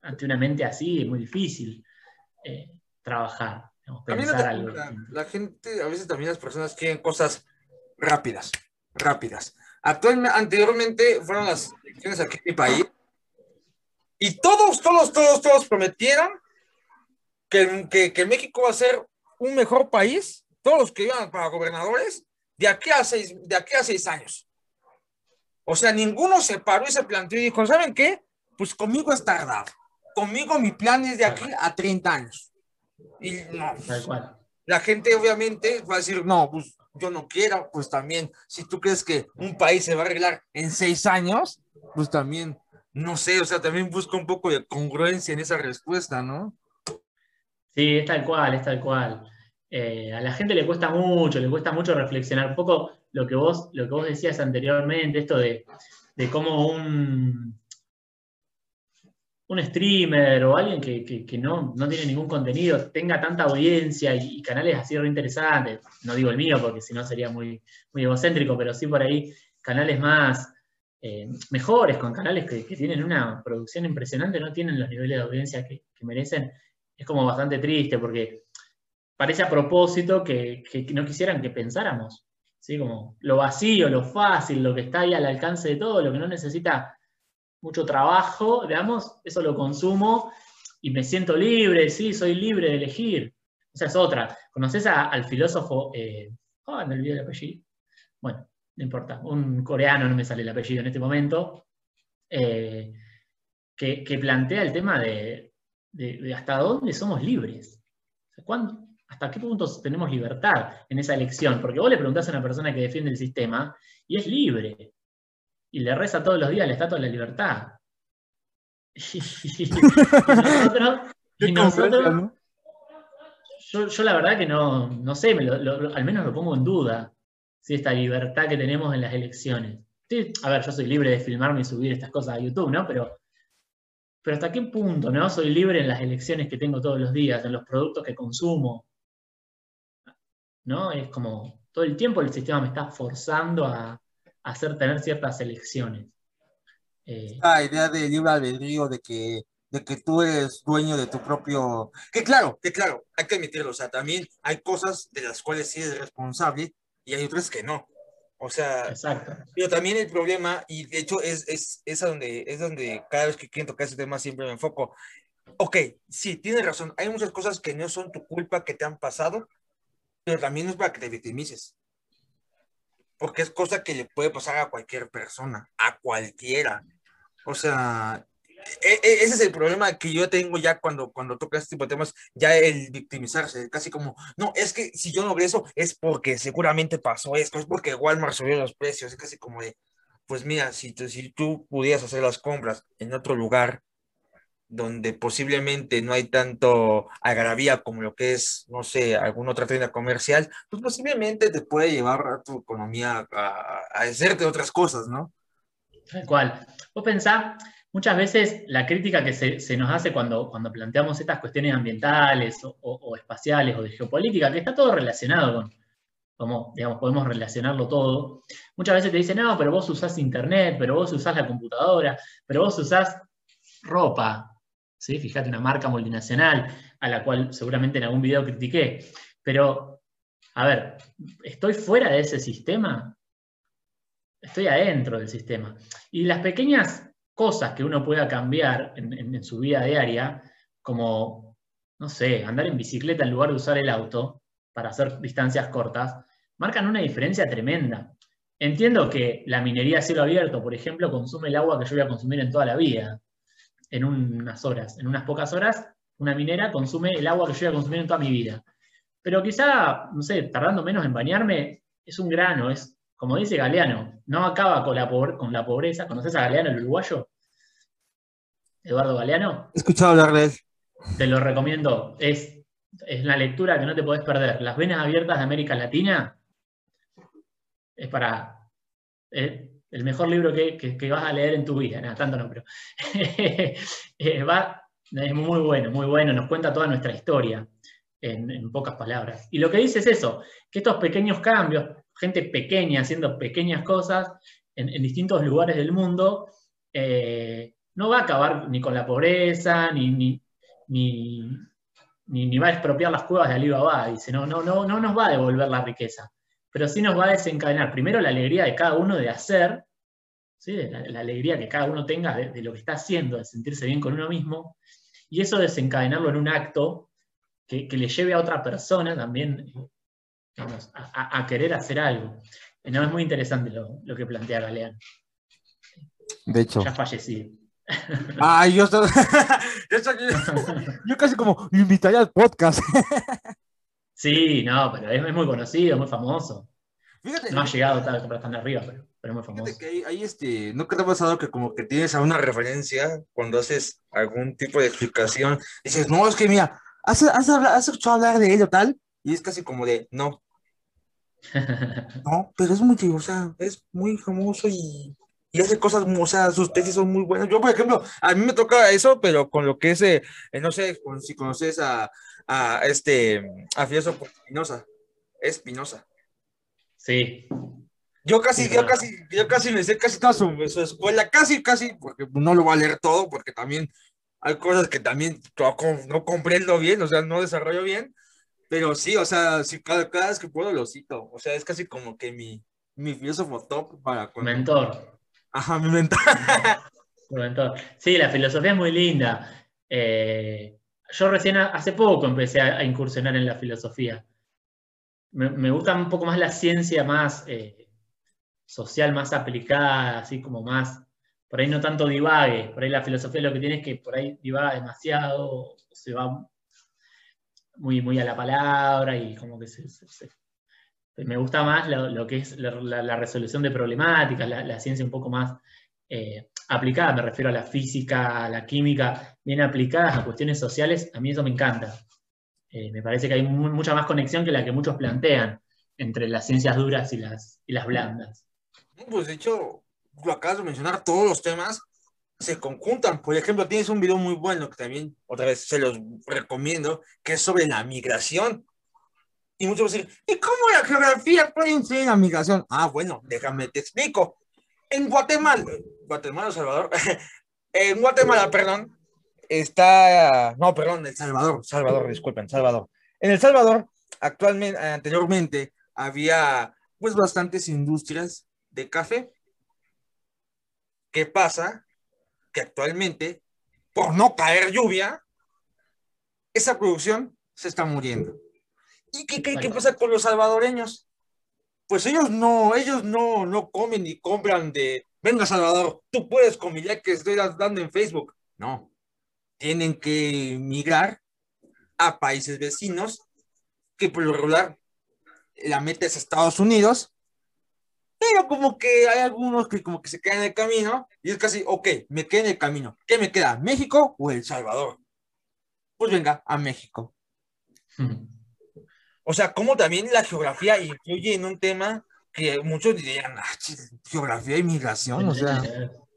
ante una mente así es muy difícil eh, trabajar. pensar la, la, gente, a veces también las personas quieren cosas rápidas, rápidas. Actualmente, anteriormente fueron las elecciones aquí en mi país y todos, todos, todos, todos prometieron que, que, México va a ser un mejor país, todos los que iban para gobernadores, de aquí a seis, de aquí a seis años. O sea, ninguno se paró y se planteó y dijo, ¿saben qué? Pues conmigo es tardado. Conmigo mi plan es de aquí a 30 años. Y no, la gente obviamente va a decir, no, pues yo no quiero, pues también, si tú crees que un país se va a arreglar en seis años, pues también no sé, o sea, también busco un poco de congruencia en esa respuesta, ¿no? Sí, es tal cual, es tal cual. Eh, a la gente le cuesta mucho, le cuesta mucho reflexionar un poco lo que vos, lo que vos decías anteriormente, esto de, cómo un, un streamer o alguien que, no, tiene ningún contenido tenga tanta audiencia y, canales así re interesantes, no digo el mío porque si no sería muy, muy egocéntrico, pero sí por ahí canales más, eh, mejores, con canales que, tienen una producción impresionante, no tienen los niveles de audiencia que, merecen, es como bastante triste porque parece a propósito que, no quisieran que pensáramos, ¿sí? Como lo vacío, lo fácil, lo que está ahí al alcance de todo, lo que no necesita mucho trabajo, veamos, eso lo consumo y me siento libre, sí, soy libre de elegir. Esa es otra. ¿Conoces al filósofo? Eh, oh, me olvidé el apellido. Bueno, no importa, un coreano, no me sale el apellido en este momento, eh, que, plantea el tema de, hasta dónde somos libres. ¿Hasta qué punto tenemos libertad en esa elección? Porque vos le preguntás a una persona que defiende el sistema y es libre. Y le reza todos los días la estatua de la libertad. [LAUGHS] Y, nosotros, [LAUGHS] yo, la verdad que no, no sé, al menos lo pongo en duda esta libertad que tenemos en las elecciones. a ver, yo soy libre de filmarme y subir estas cosas a YouTube, ¿no? Pero pero ¿hasta qué punto no soy libre en las elecciones que tengo todos los días, en los productos que consumo? ¿No? Es como todo el tiempo el sistema me está forzando a, hacer tener ciertas elecciones. Eh, la idea de libre albedrío, de que, de que tú eres dueño de tu propio... Que claro, que claro, hay que admitirlo, o sea, también hay cosas de las cuales sí eres responsable y hay otras que no. O sea, Exacto. pero también el problema, y de hecho es, es, es, donde, es donde cada vez que quiero tocar ese tema siempre me enfoco. Ok, sí, tienes razón, hay muchas cosas que no son tu culpa que te han pasado, pero también es para que te victimices. Porque es cosa que le puede pasar a cualquier persona, a cualquiera. O sea, ese es el problema que yo tengo ya cuando, cuando toca este tipo de temas, ya el victimizarse, casi como, no, es que si yo no eso es porque seguramente pasó esto, es porque Walmart subió los precios, es casi como de, pues mira, si, si tú pudieras hacer las compras en otro lugar donde posiblemente no hay tanto agravía como lo que es, no sé, alguna otra tienda comercial, pues posiblemente te puede llevar a tu economía a, a hacerte otras cosas, ¿no? Tal cual. Vos pensás, muchas veces la crítica que se, nos hace cuando, cuando planteamos estas cuestiones ambientales o, espaciales o de geopolítica, que está todo relacionado con, como, digamos, podemos relacionarlo todo, muchas veces te dicen, no, pero vos usás internet, pero vos usás la computadora, pero vos usás ropa, ¿sí? Fíjate, una marca multinacional a la cual seguramente en algún video critiqué, pero, a ver, ¿estoy fuera de ese sistema? Estoy adentro del sistema. Y las pequeñas cosas que uno pueda cambiar en, su vida diaria, como, no sé, andar en bicicleta en lugar de usar el auto para hacer distancias cortas, marcan una diferencia tremenda. Entiendo que la minería a cielo abierto, por ejemplo, consume el agua que yo voy a consumir en toda la vida, en unas horas. En unas pocas horas, una minera consume el agua que yo voy a consumir en toda mi vida. Pero quizá, no sé, tardando menos en bañarme, es un grano, es como dice Galeano, no acaba con la, con la pobreza. ¿Conoces a Galeano, el uruguayo? Eduardo Galeano. He escuchado hablar de él. Te lo recomiendo. Es, es la lectura que no te podés perder. Las venas abiertas de América Latina es para. el mejor libro que, vas a leer en tu vida. Nada, tanto no, pero. [LAUGHS] Eh, va, es muy bueno, muy bueno. Nos cuenta toda nuestra historia. En, pocas palabras. Y lo que dice es eso, que estos pequeños cambios, gente pequeña haciendo pequeñas cosas en, distintos lugares del mundo, eh, no va a acabar ni con la pobreza, ni, ni, ni, va a expropiar las cuevas de Alibaba, dice, no, no, no, no nos va a devolver la riqueza, pero sí nos va a desencadenar primero la alegría de cada uno de hacer, ¿sí? la, alegría que cada uno tenga de, lo que está haciendo, de sentirse bien con uno mismo, y eso desencadenarlo en un acto que, le lleve a otra persona también a, querer hacer algo. No, es muy interesante lo, que plantea Galeano. De hecho. Ya fallecido. [LAUGHS] Ay, yo, [LAUGHS] [LAUGHS] yo, casi como invitaría al podcast. sí, no, pero es, muy conocido, muy famoso. no ha llegado tan, tan arriba, pero, pero, es muy famoso. Que hay, este, ¿No te ha pasado que como que tienes alguna referencia cuando haces algún tipo de explicación? Dices, no, es que mira, ¿has, has, has escuchado hablar de ello tal? Y es casi como de, no. [LAUGHS] no, pero es muy, o sea, es muy famoso y y hace cosas, o sea, sus tesis son muy buenas. Yo, por ejemplo, a mí me toca eso, pero con lo que es, eh, no sé, si conoces a, a este, a filósofo Espinosa, Espinosa. Sí. Yo casi, yo casi, yo casi me sé casi toda su, escuela, casi, casi, porque no lo voy a leer todo, porque también hay cosas que también no comprendo bien, o sea, no desarrollo bien, pero sí, o sea, sí, cada, cada vez que puedo lo cito, o sea, es casi como que mi, mi filósofo top para... Mentor. Ajá, [LAUGHS] mi mentor. Sí, la filosofía es muy linda. Eh, yo recién hace poco empecé a, incursionar en la filosofía. Me, gusta un poco más la ciencia más eh, social, más aplicada, así como más, por ahí no tanto divague, por ahí la filosofía lo que tiene es que por ahí divaga demasiado, se va muy, muy a la palabra y como que se, me gusta más lo, que es la, resolución de problemáticas, la, ciencia un poco más eh, aplicada, me refiero a la física, a la química, bien aplicadas a cuestiones sociales, a mí eso me encanta. Eh, me parece que hay mucha más conexión que la que muchos plantean entre las ciencias duras y las, y las blandas. Pues de hecho, lo acabas de mencionar todos los temas se conjuntan. Por ejemplo, tienes un video muy bueno que también, otra vez, se los recomiendo, que es sobre la migración. Y muchos decir, ¿y cómo la geografía puede influir en la migración? Ah, bueno, déjame te explico. En Guatemala, Guatemala, Salvador, [LAUGHS] en Guatemala, perdón, está, no, perdón, El Salvador, Salvador, disculpen, Salvador. En El Salvador, actualmente, anteriormente, había pues bastantes industrias de café. ¿Qué pasa? Que actualmente, por no caer lluvia, esa producción se está muriendo. ¿Y qué, qué, qué pasa con los salvadoreños? Pues ellos no, ellos no, no comen ni compran de, venga Salvador, tú puedes comer ya que estoy dando en Facebook. No, tienen que migrar a países vecinos que por lo regular la meta es Estados Unidos, pero como que hay algunos que como que se quedan en el camino y es casi, ok, me quedé en el camino. ¿Qué me queda? ¿México o El Salvador? Pues venga, a México. O sea, como también la geografía influye en un tema que muchos dirían, ah, geografía y migración, o sea.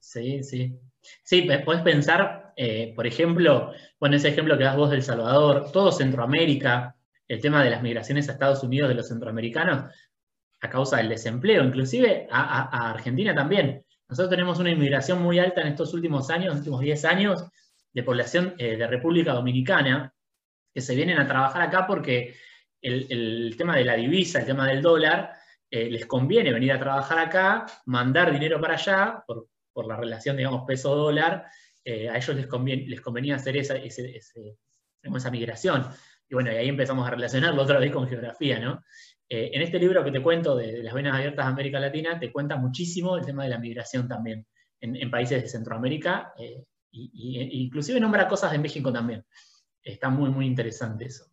Sí, sí. Sí, puedes pensar, eh, por ejemplo, bueno, ese ejemplo que das vos del Salvador, todo Centroamérica, el tema de las migraciones a Estados Unidos de los centroamericanos, a causa del desempleo, inclusive a, Argentina también. Nosotros tenemos una inmigración muy alta en estos últimos años, en los últimos 10 años, de población eh, de República Dominicana, que se vienen a trabajar acá porque el, tema de la divisa, el tema del dólar, eh, les conviene venir a trabajar acá, mandar dinero para allá, por, por la relación, digamos, peso-dólar, eh, a ellos les, les convenía hacer esa, esa migración. Y bueno, y ahí empezamos a relacionarlo otra vez con geografía, ¿no? Eh, en este libro que te cuento de, las venas abiertas de América Latina, te cuenta muchísimo el tema de la migración también en, países de Centroamérica, e inclusive nombra cosas de México también. Está muy, muy interesante eso.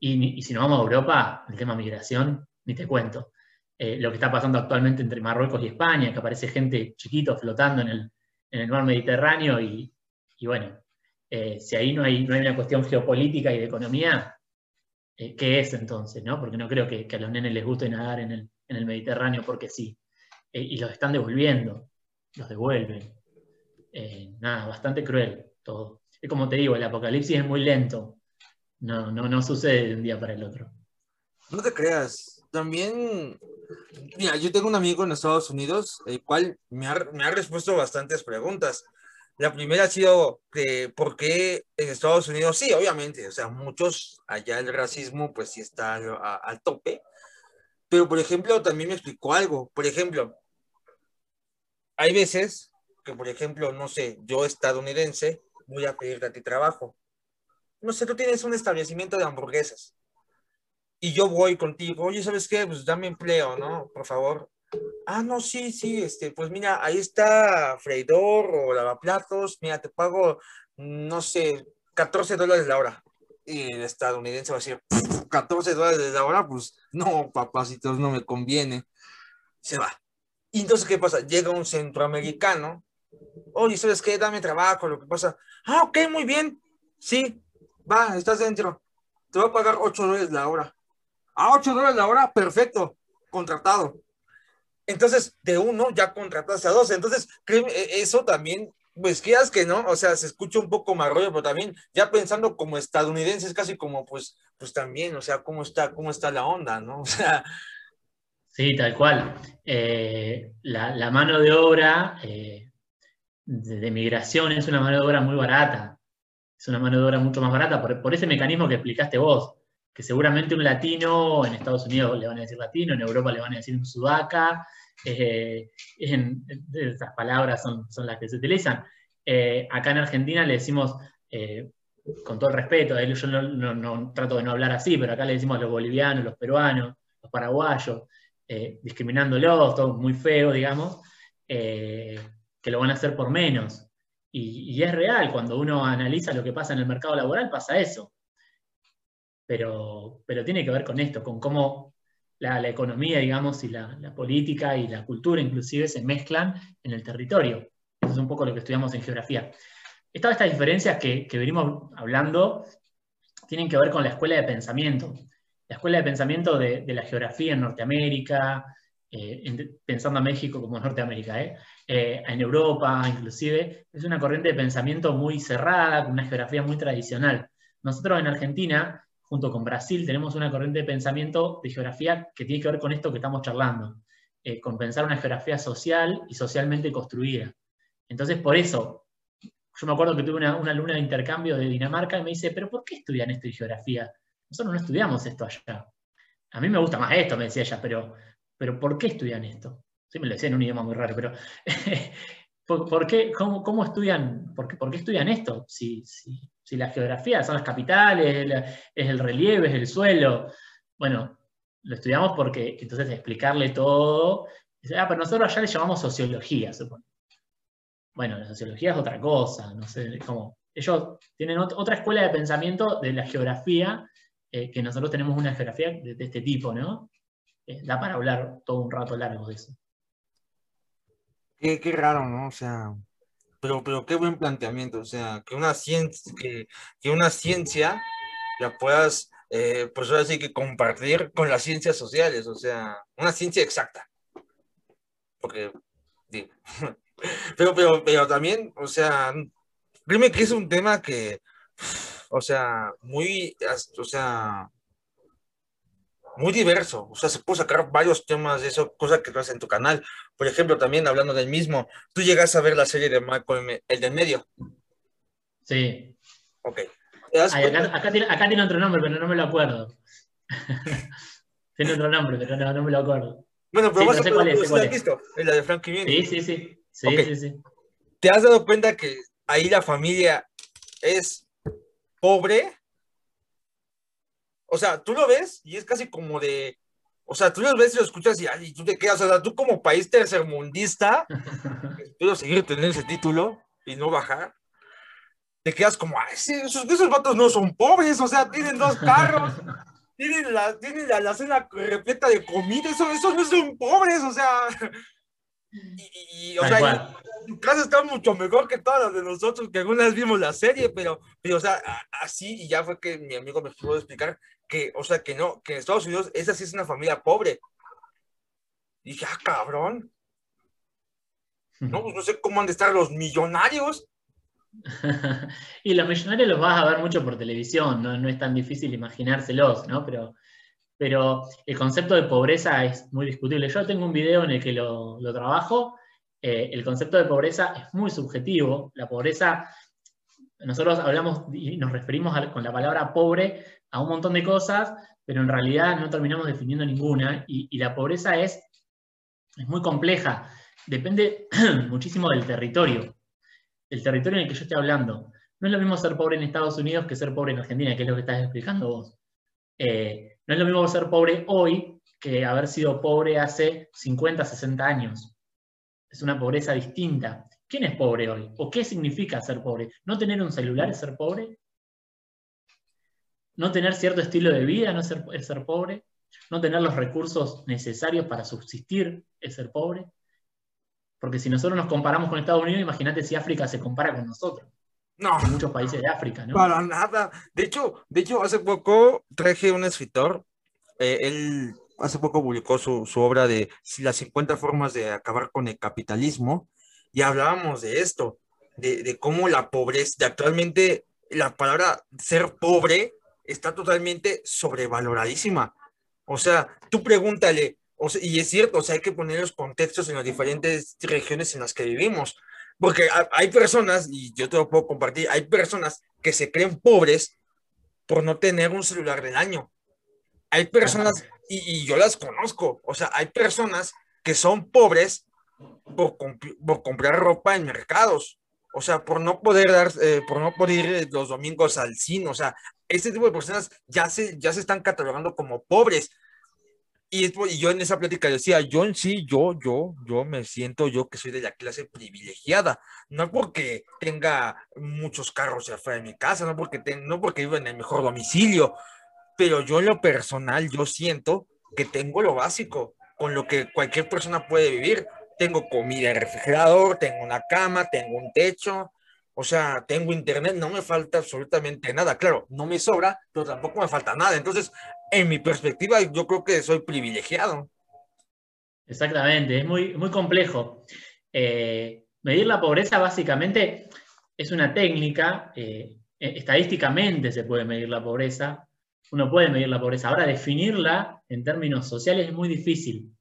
Y, si nos vamos a Europa, el tema migración, ni te cuento. Eh, lo que está pasando actualmente entre Marruecos y España, que aparece gente chiquito flotando en el, en el mar Mediterráneo y, bueno, eh, si ahí no hay, no hay una cuestión geopolítica y de economía, eh, ¿qué es entonces? ¿no? Porque no creo que, a los nenes les guste nadar en el, Mediterráneo porque sí. y los están devolviendo, los devuelven. nada, bastante cruel todo. Es como te digo, el apocalipsis es muy lento. No, no, no sucede de un día para el otro. No te creas. También, mira, yo tengo un amigo en Estados Unidos, el cual me ha, me ha respuesto bastantes preguntas. La primera ha sido que, ¿por qué en Estados Unidos? Sí, obviamente, o sea, muchos, allá el racismo pues sí está al tope, pero por ejemplo, también me explicó algo. Por ejemplo, hay veces que, por ejemplo, no sé, yo estadounidense, voy a pedirte a ti trabajo no sé, tú tienes un establecimiento de hamburguesas y yo voy contigo, oye, ¿sabes qué? Pues dame empleo, ¿no? Por favor. Ah, no, sí, sí, este, pues mira, ahí está freidor o lavaplatos, mira, te pago, no sé, 14 dólares la hora. Y el estadounidense va a decir, 14 dólares la hora, pues no, papacitos, no me conviene. Se va. Y entonces, ¿qué pasa? Llega un centroamericano, oye, ¿sabes qué? Dame trabajo, lo que pasa. Ah, ok, muy bien. Sí, va, estás dentro. Te voy a pagar 8 dólares la hora. A 8 dólares la hora, perfecto, contratado. Entonces, de uno ya contrataste a dos. Entonces, e, eso también, pues quieras que no, o sea, se escucha un poco más rollo, pero también ya pensando como estadounidenses, casi como, pues, pues también, o sea, cómo está, cómo está la onda, ¿no? O sea. Sí, tal cual. Eh, la, mano de obra eh, de migración es una mano de obra muy barata es una mano de obra mucho más barata por, ese mecanismo que explicaste vos, que seguramente un latino en Estados Unidos le van a decir latino, en Europa le van a decir un sudaca, eh, estas palabras son, las que se utilizan. Eh, acá en Argentina le decimos, eh, con todo el respeto, yo no, trato de no hablar así, pero acá le decimos los bolivianos, los peruanos, los paraguayos, discriminándolos, todo muy feo, digamos, que lo van a hacer por menos. Y, es real, cuando uno analiza lo que pasa en el mercado laboral, pasa eso. Pero, pero tiene que ver con esto, con cómo la, economía, digamos, y la, política y la cultura inclusive se mezclan en el territorio. Eso es un poco lo que estudiamos en geografía. Todas estas diferencias que, venimos hablando tienen que ver con la escuela de pensamiento. La escuela de pensamiento de, la geografía en Norteamérica, eh, pensando a México como Norteamérica, ¿eh? ¿eh? en Europa inclusive, es una corriente de pensamiento muy cerrada, con una geografía muy tradicional. Nosotros en Argentina, junto con Brasil, tenemos una corriente de pensamiento de geografía que tiene que ver con esto que estamos charlando, eh, con pensar una geografía social y socialmente construida. Entonces, por eso, yo me acuerdo que tuve una, una alumna de intercambio de Dinamarca y me dice, pero ¿por qué estudian esto de geografía? Nosotros no estudiamos esto allá. A mí me gusta más esto, me decía ella, pero pero ¿por qué estudian esto? Sí, me lo decía en un idioma muy raro, pero [LAUGHS] ¿por, qué, cómo, estudian, por qué, estudian esto? Si, la geografía son las capitales, es el relieve, es el suelo. Bueno, lo estudiamos porque entonces explicarle todo. ah, pero nosotros allá le llamamos sociología, supone. Bueno, la sociología es otra cosa, no sé, como ellos tienen otra escuela de pensamiento de la geografía, eh, que nosotros tenemos una geografía de, de este tipo, ¿no? Eh, da para hablar todo un rato largo de eso. Qué, qué raro, ¿no? O sea, pero, pero qué buen planteamiento, o sea, que una ciencia, que, que una ciencia la puedas, eh, pues ahora sí que compartir con las ciencias sociales, o sea, una ciencia exacta. Porque, digo, [LAUGHS] pero, pero, pero también, o sea, créeme que es un tema que, o sea, muy, o sea, muy diverso. O sea, se puede sacar varios temas de eso, cosas que tú haces en tu canal. Por ejemplo, también hablando del mismo, tú llegas a ver la serie de Malcolm, el del medio. Sí. Ok. acá, tiene, otro nombre, pero no me lo acuerdo. [LAUGHS] tiene otro nombre, pero no, me lo acuerdo. Bueno, pero sí, cuál es, cuál visto? la de Frankie Sí, sí, sí. Sí, sí, sí. ¿Te has dado cuenta que ahí la familia es pobre o sea, tú lo ves y es casi como de, o sea, tú lo ves y lo escuchas y, tú te quedas, o sea, tú como país tercermundista, [LAUGHS] espero seguir teniendo ese título y no bajar, te quedas como, ay, sí, esos, esos vatos no son pobres, o sea, tienen dos carros, [LAUGHS] tienen la, tienen la, cena repleta de comida, esos, esos no son pobres, o sea, y, o sea, tu casa está mucho mejor que todas las de nosotros, que algunas vimos la serie, pero, pero o sea, así, y ya fue que mi amigo me pudo explicar que, o sea, que no, que en Estados Unidos esa sí es una familia pobre. Y dije, ah, cabrón. No, pues no sé cómo han de estar los millonarios. [LAUGHS] y los millonarios los vas a ver mucho por televisión, no, no es tan difícil imaginárselos, ¿no? Pero, pero el concepto de pobreza es muy discutible. Yo tengo un video en el que lo, lo trabajo. Eh, el concepto de pobreza es muy subjetivo. La pobreza, nosotros hablamos y nos referimos con la palabra pobre a un montón de cosas, pero en realidad no terminamos definiendo ninguna, y, la pobreza es, es muy compleja, depende [CLEARS THROAT] muchísimo del territorio, el territorio en el que yo estoy hablando. No es lo mismo ser pobre en Estados Unidos que ser pobre en Argentina, que es lo que estás explicando vos. Eh, no es lo mismo ser pobre hoy que haber sido pobre hace 50, 60 años. Es una pobreza distinta. ¿Quién es pobre hoy? ¿O qué significa ser pobre? ¿No tener un celular es ser pobre? No tener cierto estilo de vida no ser, es ser pobre, no tener los recursos necesarios para subsistir es ser pobre. Porque si nosotros nos comparamos con Estados Unidos, imagínate si África se compara con nosotros. No. En muchos países de África, ¿no? Para nada. De hecho, de hecho hace poco traje un escritor, eh, él hace poco publicó su, su, obra de las 50 formas de acabar con el capitalismo y hablábamos de esto, de, de cómo la pobreza, de actualmente la palabra ser pobre está totalmente sobrevaloradísima. O sea, tú pregúntale, y es cierto, o sea, hay que poner los contextos en las diferentes regiones en las que vivimos. Porque hay personas, y yo te lo puedo compartir, hay personas que se creen pobres por no tener un celular del año. Hay personas, y, yo las conozco, o sea, hay personas que son pobres por, por comprar ropa en mercados. O sea, por no poder dar, eh, por no poder ir los domingos al cine. O sea, este tipo de personas ya se, ya se están catalogando como pobres. Y, yo en esa plática decía, yo en sí, yo, yo, yo me siento yo que soy de la clase privilegiada, no porque tenga muchos carros afuera de mi casa, no porque, no porque vivo en el mejor domicilio, pero yo en lo personal, yo siento que tengo lo básico, con lo que cualquier persona puede vivir. Tengo comida en el refrigerador, tengo una cama, tengo un techo, o sea, tengo internet, no me falta absolutamente nada. Claro, no me sobra, pero tampoco me falta nada. Entonces, en mi perspectiva, yo creo que soy privilegiado. Exactamente, es muy, muy complejo. Eh, medir la pobreza básicamente es una técnica, eh, estadísticamente se puede medir la pobreza, uno puede medir la pobreza. Ahora, definirla en términos sociales es muy difícil.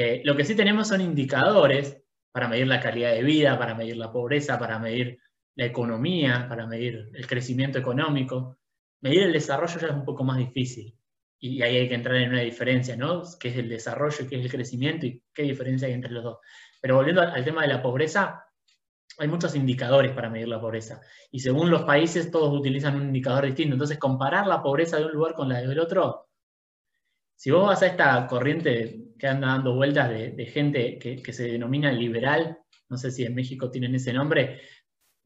Eh, lo que sí tenemos son indicadores para medir la calidad de vida, para medir la pobreza, para medir la economía, para medir el crecimiento económico. Medir el desarrollo ya es un poco más difícil y ahí hay que entrar en una diferencia, ¿no? ¿Qué es el desarrollo, qué es el crecimiento y qué diferencia hay entre los dos? Pero volviendo al, tema de la pobreza, hay muchos indicadores para medir la pobreza. Y según los países, todos utilizan un indicador distinto. Entonces, comparar la pobreza de un lugar con la del otro, si vos vas a esta corriente que anda dando vueltas de, gente que, se denomina liberal, no sé si en México tienen ese nombre,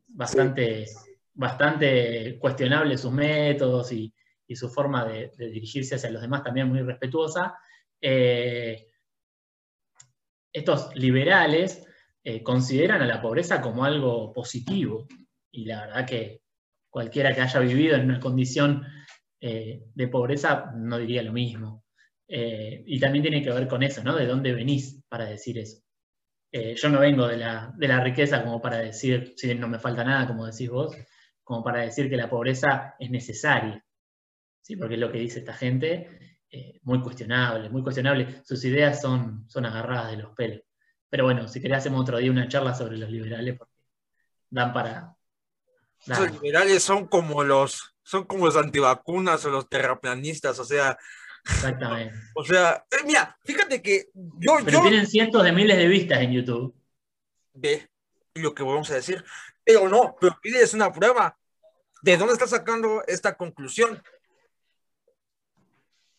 bastante, bastante cuestionable sus métodos y, y su forma de, dirigirse hacia los demás también muy respetuosa, eh, estos liberales eh, consideran a la pobreza como algo positivo. Y la verdad que cualquiera que haya vivido en una condición eh, de pobreza no diría lo mismo. Y también tiene que ver con eso, ¿no? De dónde venís para decir eso. yo no vengo de la, de la riqueza como para decir, si no me falta nada, como decís vos, como para decir que la pobreza es necesaria. ¿sí? porque es lo que dice esta gente, eh, muy cuestionable, muy cuestionable. Sus ideas son, son agarradas de los pelos. Pero bueno, si querés hacemos otro día una charla sobre los liberales, porque dan para... Los liberales son como los, son como los antivacunas o los terraplanistas, o sea... Exactamente. O sea, eh, mira, fíjate que yo... Pero tienen cientos de miles de vistas en YouTube. Ve lo que vamos a decir. Pero no, pero es una prueba. ¿De dónde está sacando esta conclusión?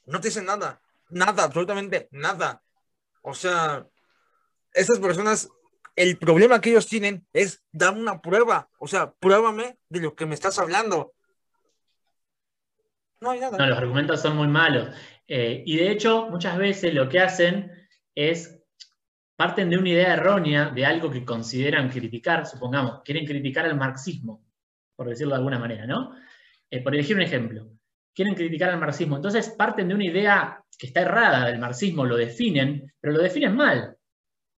no te dicen nada, nada, absolutamente nada. O sea, esas personas, el problema que ellos tienen es dar una prueba, o sea, pruébame de lo que me estás hablando. No hay nada. No, los argumentos son muy malos. Eh, y de hecho, muchas veces lo que hacen es parten de una idea errónea de algo que consideran criticar, supongamos, quieren criticar al marxismo, por decirlo de alguna manera, ¿no? Eh, por elegir un ejemplo quieren criticar al marxismo. Entonces parten de una idea que está errada del marxismo, lo definen, pero lo definen mal.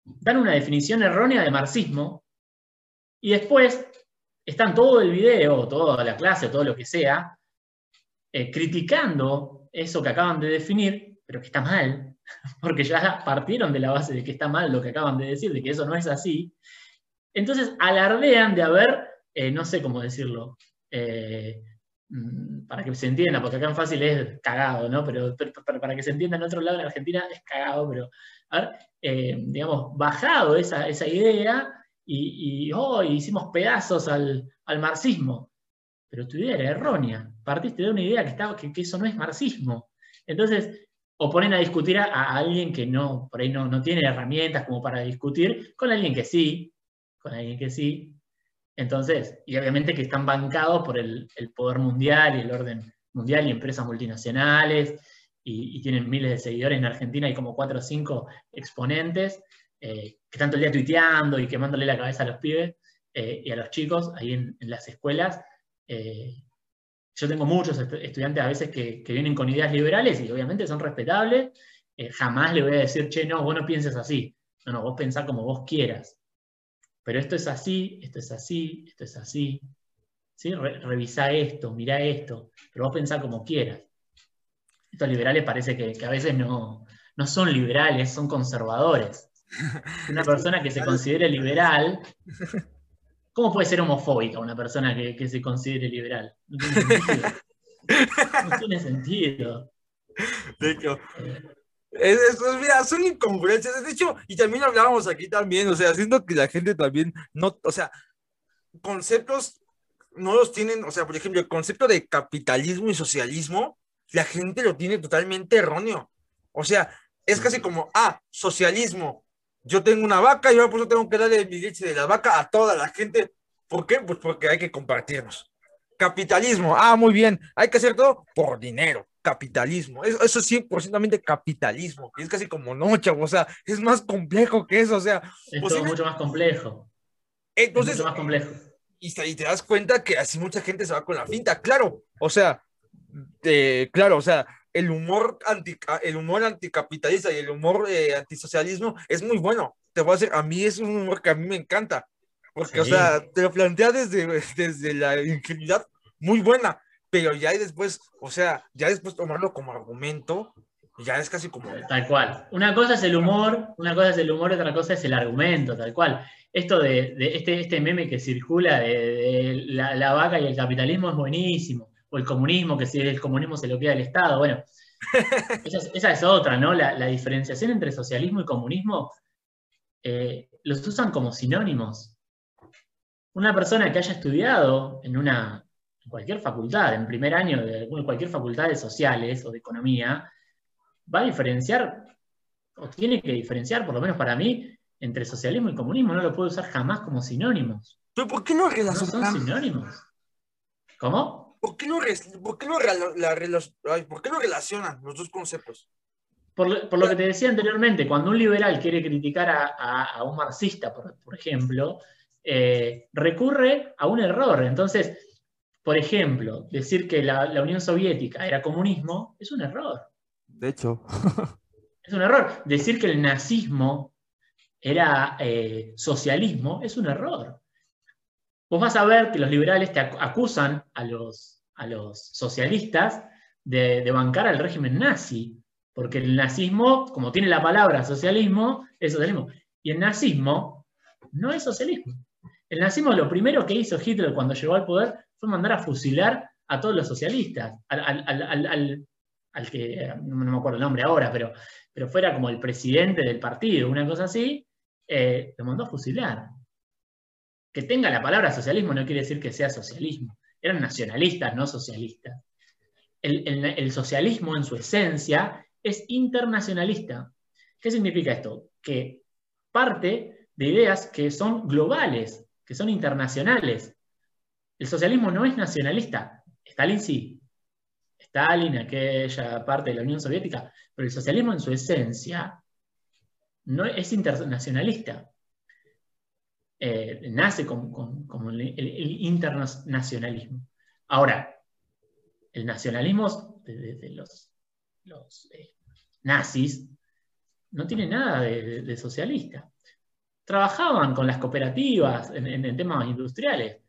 Dan una definición errónea de marxismo y después están todo el video, toda la clase, todo lo que sea, eh, criticando eso que acaban de definir, pero que está mal, [LAUGHS] porque ya partieron de la base de que está mal lo que acaban de decir, de que eso no es así. Entonces alardean de haber, eh, no sé cómo decirlo, eh, Mm, para que se entienda, porque acá en fácil es cagado, ¿no? Pero, para que se entienda en otro lado, en Argentina es cagado, pero, a digamos, bajado esa, idea y, oh, hicimos pedazos al, marxismo. Pero tu idea era errónea. Partiste de una idea que, estaba, que, eso no es marxismo. Entonces, o ponen a discutir a, alguien que no, por ahí no, no tiene herramientas como para discutir, con alguien que sí, con alguien que sí, entonces, y obviamente que están bancados por el, poder mundial y el orden mundial y empresas multinacionales, y, tienen miles de seguidores en Argentina, hay como cuatro o cinco exponentes eh, que están todo el día tuiteando y quemándole la cabeza a los pibes eh, y a los chicos ahí en, las escuelas. Eh, yo tengo muchos estudiantes a veces que, que, vienen con ideas liberales y obviamente son respetables. jamás le voy a decir, che, no, vos no pienses así. No, no, vos pensás como vos quieras pero esto es así, esto es así, esto es así. ¿sí? revisa esto, mira esto, pero vos pensá como quieras. Estos liberales parece que, a veces no, no son liberales, son conservadores. [LAUGHS] Una persona que se considere liberal, [LAUGHS] ¿cómo puede ser homofóbica una persona que, se considere liberal? No tiene sentido. No tiene sentido. De hecho, es, mira, son incongruencias. De hecho, y también hablábamos aquí también, o sea, siento que la gente también no, o sea, conceptos no los tienen, o sea, por ejemplo, el concepto de capitalismo y socialismo, la gente lo tiene totalmente erróneo. O sea, es casi como, ah, socialismo. Yo tengo una vaca y yo por eso tengo que darle mi leche de la vaca a toda la gente. ¿Por qué? Pues porque hay que compartirnos. Capitalismo, ah, muy bien, hay que hacer todo por dinero capitalismo. Eso, eso es 100% capitalismo. Y es casi como no, chavo. O sea, es más complejo que eso. O sea, es mucho más complejo. Entonces, mucho más complejo. Y, te das cuenta que así mucha gente se va con la finta. Claro, o sea, claro, o sea, el humor, anti, el humor anticapitalista y el humor eh, antisocialismo es muy bueno. Te voy a decir, a mí es un humor que a mí me encanta. Porque, o sea, te lo plantea desde, [LAUGHS] desde la ingenuidad muy buena, pero ya después, o sea, ya después tomarlo como argumento, ya es casi como... Tal cual. Una cosa es el humor, una cosa es el humor, otra cosa es el argumento, tal cual. Esto de, este, este meme que circula de, la, vaca y el capitalismo es buenísimo, o el comunismo, que si el comunismo se lo queda el Estado, bueno, [LAUGHS] esa, es otra, ¿no? La, diferenciación entre socialismo y comunismo eh, los usan como sinónimos una persona que haya estudiado en una cualquier facultad, en primer año de cualquier facultad de sociales o de economía, va a diferenciar, o tiene que diferenciar, por lo menos para mí, entre socialismo y comunismo. No lo puede usar jamás como sinónimos. ¿Pero por qué no relacionan? No son sinónimos. ¿Cómo? ¿Por qué no, relacionan los dos conceptos? Por, lo que te decía anteriormente, cuando un liberal quiere criticar a, un marxista, por ejemplo, eh, recurre a un error. Entonces, por ejemplo, decir que la, Unión Soviética era comunismo es un error. De hecho. [LAUGHS] es un error. Decir que el nazismo era eh, socialismo es un error. Vos vas a ver que los liberales te acusan a los, a los socialistas de, bancar al régimen nazi, porque el nazismo, como tiene la palabra socialismo, es socialismo. Y el nazismo no es socialismo. El nazismo lo primero que hizo Hitler cuando llegó al poder fue mandar a fusilar a todos los socialistas, al, que, no, me acuerdo el nombre ahora, pero, pero fuera como el presidente del partido, una cosa así, eh, lo mandó a fusilar. Que tenga la palabra socialismo no quiere decir que sea socialismo. Eran nacionalistas, no socialistas. el socialismo en su esencia es internacionalista. ¿Qué significa esto? Que parte de ideas que son globales, que son internacionales. El socialismo no es nacionalista. Stalin sí. Stalin, aquella parte de la Unión Soviética, pero el socialismo en su esencia no es internacionalista. Eh, nace como, el, internacionalismo. Ahora, el nacionalismo de, los, eh, nazis no tiene nada de socialista trabajaban con las cooperativas en, temas industriales,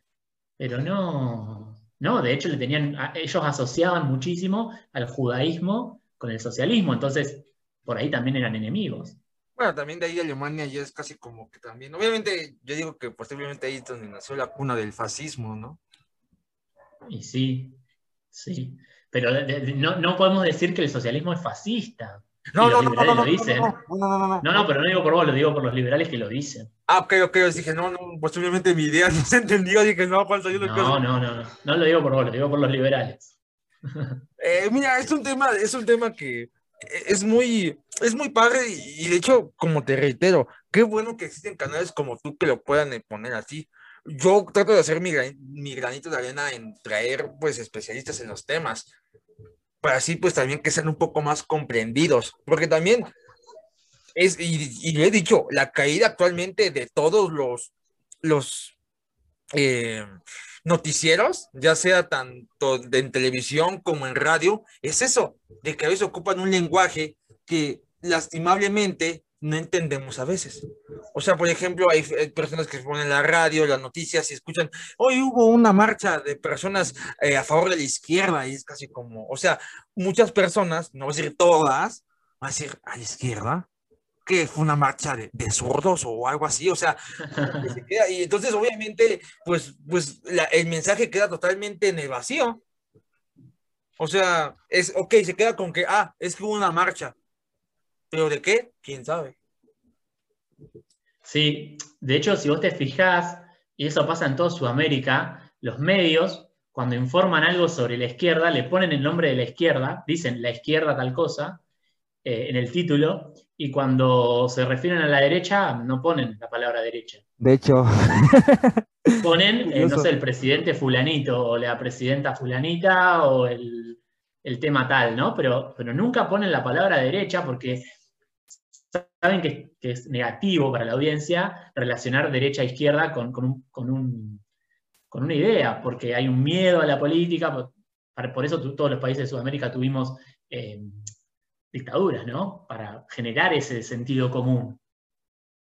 pero no, no, de hecho le tenían, ellos asociaban muchísimo al judaísmo con el socialismo, entonces por ahí también eran enemigos. Bueno, también de ahí de Alemania ya es casi como que también. Obviamente, yo digo que posiblemente ahí es donde nació la cuna del fascismo, ¿no? Y sí, sí. Pero no, no, podemos decir que el socialismo es fascista. No, no, no, no, no, dicen. no, no, no, no, no, pero no digo por vos, lo digo por los liberales que lo dicen. Ah, ok, ok, yo dije, no, no, posiblemente mi idea no se entendió, dije, no, Juan, yo no, no, no, no, no lo digo por vos, lo digo por los liberales. mira, es un tema, es un tema que es muy, es muy padre y, de hecho, como te reitero, qué bueno que existen canales como tú que lo puedan poner así. Yo trato de hacer mi, mi granito de arena en traer, pues, especialistas en los temas para así pues también que sean un poco más comprendidos, porque también es, y, le he dicho, la caída actualmente de todos los, los eh, noticieros, ya sea tanto en televisión como en radio, es eso, de que a veces ocupan un lenguaje que lastimablemente no entendemos a veces. O sea, por ejemplo, hay, personas que ponen la radio, las noticias y escuchan, hoy hubo una marcha de personas eh, a favor de la izquierda y es casi como, o sea, muchas personas, no voy a decir todas, van a decir a la izquierda, que fue una marcha de, de, zurdos o algo así, o sea, y entonces obviamente, pues, pues el mensaje queda totalmente en el vacío. O sea, es, ok, se queda con que, ah, es que hubo una marcha, pero de qué, quién sabe. Sí, de hecho, si vos te fijás, y eso pasa en toda Sudamérica, los medios, cuando informan algo sobre la izquierda, le ponen el nombre de la izquierda, dicen la izquierda tal cosa, eh, en el título, y cuando se refieren a la derecha, no ponen la palabra derecha. De hecho. [LAUGHS] Ponen, eh, no sé, el presidente fulanito, o la presidenta fulanita, o el, tema tal, ¿no? Pero, pero nunca ponen la palabra derecha porque saben que, es negativo para la audiencia relacionar derecha e izquierda con, con, una idea, porque hay un miedo a la política, por, eso todos los países de Sudamérica tuvimos eh, dictaduras, ¿no? Para generar ese sentido común.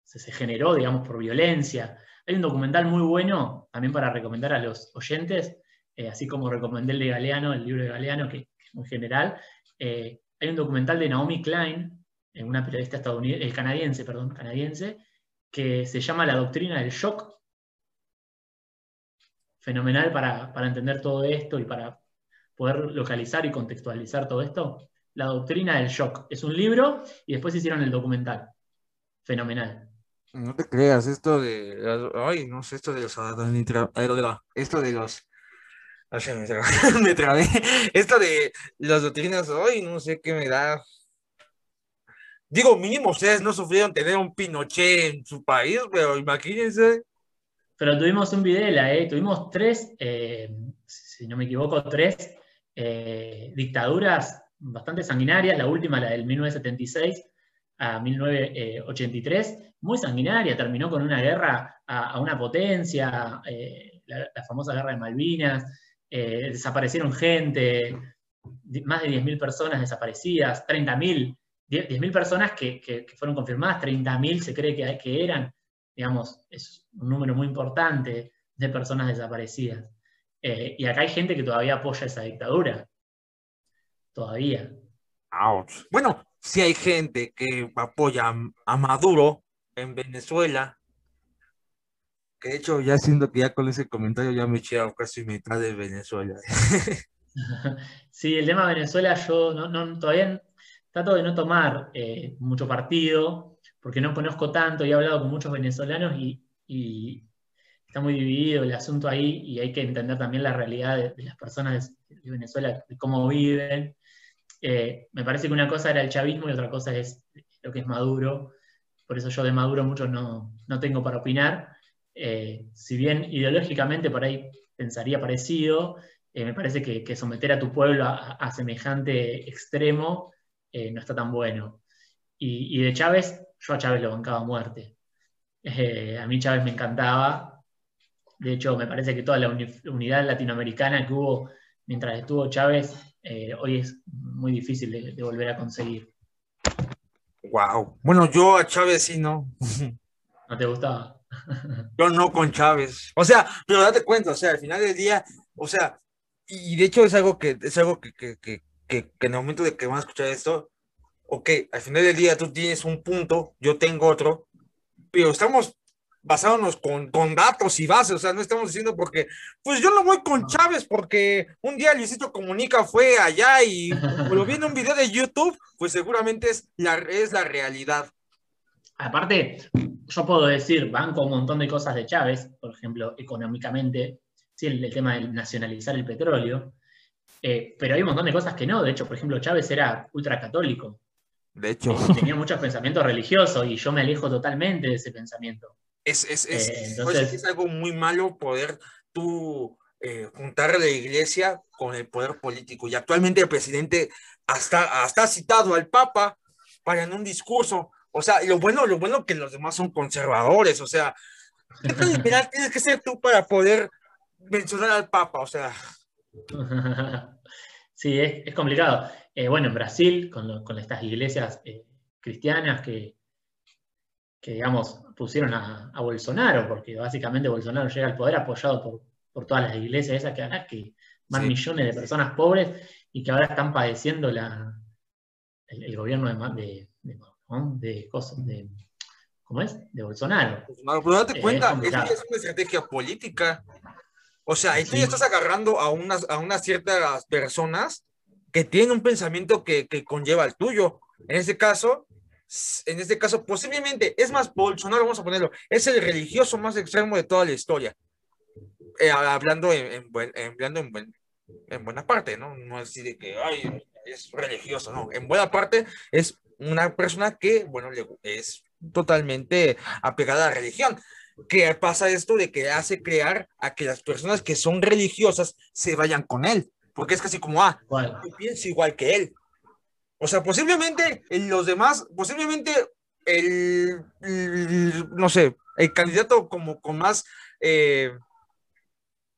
Se, generó, digamos, por violencia. Hay un documental muy bueno, también para recomendar a los oyentes, eh, así como recomendé el de Galeano, el libro de Galeano, que, es muy general. Eh, hay un documental de Naomi Klein, una periodista estadounidense, canadiense, perdón, canadiense, que se llama La doctrina del shock. Fenomenal para, para entender todo esto y para poder localizar y contextualizar todo esto. La doctrina del shock. Es un libro y después hicieron el documental. Fenomenal. No te creas, esto de. Ay, no sé, esto de los. Esto de los. [LAUGHS] me trabé. Esto de las doctrinas, ay, no sé qué me da. Digo, mínimo ustedes no sufrieron tener un Pinochet en su país, pero imagínense. Pero tuvimos un Videla, ¿eh? Tuvimos tres, eh, si no me equivoco, tres eh, dictaduras bastante sanguinarias. La última, la del 1976 a 1983, muy sanguinaria, terminó con una guerra a, una potencia, eh, la, famosa guerra de Malvinas, desaparecieron gente, más de 10.000 personas desaparecidas, 30.000 10.000 personas que, fueron confirmadas, 30.000 se cree que, que eran, digamos, es un número muy importante de personas desaparecidas. Eh, y acá hay gente que todavía apoya esa dictadura. Todavía. Bueno, si hay gente que apoya a Maduro en Venezuela, que de hecho ya siento que ya con ese comentario ya me eché casi mitad de Venezuela. [LAUGHS] [LAUGHS] sí, el tema de Venezuela yo no, no, todavía trato de no tomar eh, mucho partido, porque no conozco tanto y he hablado con muchos venezolanos y, está muy dividido el asunto ahí y hay que entender también la realidad de, las personas de, Venezuela, de cómo viven. Eh, me parece que una cosa era el chavismo y otra cosa es lo que es Maduro. Por eso yo de Maduro mucho no, tengo para opinar. Eh, si bien ideológicamente por ahí pensaría parecido, me parece que, someter a tu pueblo a semejante extremo eh, no está tan bueno. Y, de Chávez, yo a Chávez lo bancaba a muerte. Eh, a mí Chávez me encantaba. De hecho, me parece que toda la unidad latinoamericana que hubo mientras estuvo Chávez, eh, hoy es muy difícil de, volver a conseguir. Wow. Bueno, yo a Chávez sí no. ¿No te gustaba? [LAUGHS] yo no con Chávez. O sea, pero date cuenta, o sea, al final del día, o sea, y de hecho es algo que es algo que, que, en el momento de que van a escuchar esto, ok, al final del día tú tienes un punto, yo tengo otro, pero estamos basándonos con, con datos y bases, o sea, no estamos diciendo porque, pues yo no voy con Chávez porque un día Luisito Comunica fue allá y lo vi en un video de YouTube, pues seguramente es la, es la realidad. Aparte, yo puedo decir, van con un montón de cosas de Chávez, por ejemplo, económicamente, sí, el tema de nacionalizar el petróleo, eh, pero hay un montón de cosas que no. De hecho, por ejemplo, Chávez era ultracatólico. De hecho. tenía muchos pensamientos religiosos y yo me alejo totalmente de ese pensamiento. Es, es, es, eh, es algo muy malo poder tú eh, juntar la iglesia con el poder político. Y actualmente el presidente hasta, hasta ha citado al Papa para en un discurso. O sea, lo bueno, lo bueno que los demás son conservadores. O sea, ¿qué [LAUGHS] tienes que ser tú para poder mencionar al Papa? O sea. [LAUGHS] sí, es, complicado. Eh, bueno, en Brasil, con, estas iglesias eh, cristianas que, que, digamos, pusieron a, Bolsonaro, porque básicamente Bolsonaro llega al poder apoyado por, por todas las iglesias esas que, que van millones de personas pobres y que ahora están padeciendo la, el, gobierno de, de, de, cosas, de, ¿cómo es? De Bolsonaro. pero date eh, cuenta, es, es una estrategia política. O sea, tú ya estás agarrando a unas, a unas ciertas personas que tienen un pensamiento que, que conlleva el tuyo. En este caso, en este caso, posiblemente, es más, Bolsonaro, vamos a ponerlo, es el religioso más extremo de toda la historia. Eh, hablando en, en, en, buena parte, ¿no? No es decir que ay, es religioso, no. En buena parte es una persona que, bueno, es totalmente apegada a la religión que pasa esto de que hace crear a que las personas que son religiosas se vayan con él, porque es casi como, ah, yo pienso igual que él. O sea, posiblemente los demás, posiblemente el, no sé, el candidato como con más, eh,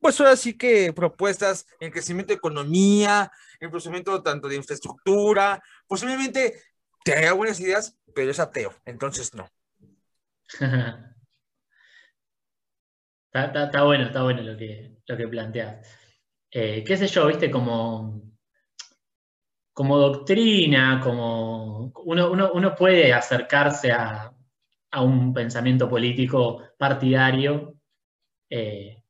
pues ahora sí que propuestas en crecimiento de economía, en crecimiento tanto de infraestructura, posiblemente te haga buenas ideas, pero es ateo, entonces no. [LAUGHS] está, bueno, está bueno lo que, lo que planteas. Eh, qué sé yo, viste, como, como doctrina, como uno, puede acercarse a, un pensamiento político partidario, eh,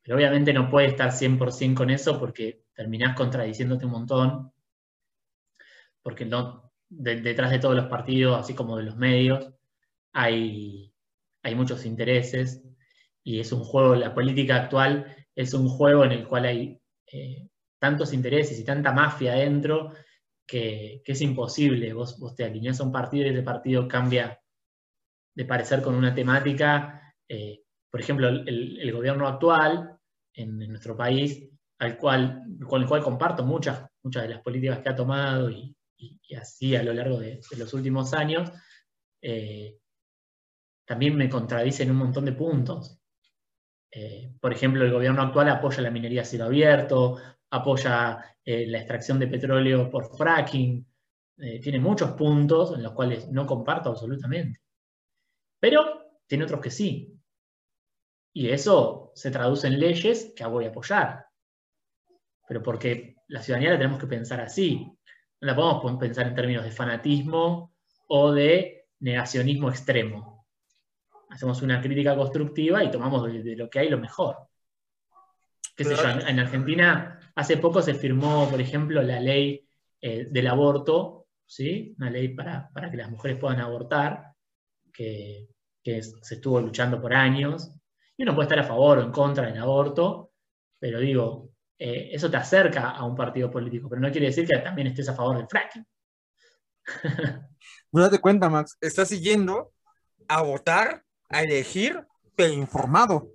pero obviamente no puede estar 100% con eso porque terminás contradiciéndote un montón, porque no, detrás de todos los partidos, así como de los medios, hay, hay muchos intereses y es un juego, la política actual es un juego en el cual hay eh, tantos intereses y tanta mafia adentro que, es imposible. Vos, vos, te alineás a un partido y ese partido cambia de parecer con una temática. Eh, por ejemplo, el, gobierno actual en, nuestro país, al cual, con el cual comparto muchas, muchas de las políticas que ha tomado y, así a lo largo de, los últimos años, eh, también me contradicen un montón de puntos. Eh, por ejemplo, el gobierno actual apoya la minería a cielo abierto, apoya eh, la extracción de petróleo por fracking, eh, tiene muchos puntos en los cuales no comparto absolutamente. Pero tiene otros que sí. Y eso se traduce en leyes que voy a apoyar. Pero porque la ciudadanía la tenemos que pensar así. No la podemos pensar en términos de fanatismo o de negacionismo extremo hacemos una crítica constructiva y tomamos de, lo que hay lo mejor. en, Argentina hace poco se firmó, por ejemplo, la ley eh, del aborto, ¿sí? una ley para, que las mujeres puedan abortar, que, se estuvo luchando por años. Y uno puede estar a favor o en contra del aborto, pero digo, eh, eso te acerca a un partido político, pero no quiere decir que también estés a favor del fracking. [LAUGHS] No date cuenta, Max, estás siguiendo a votar a elegir, pero informado.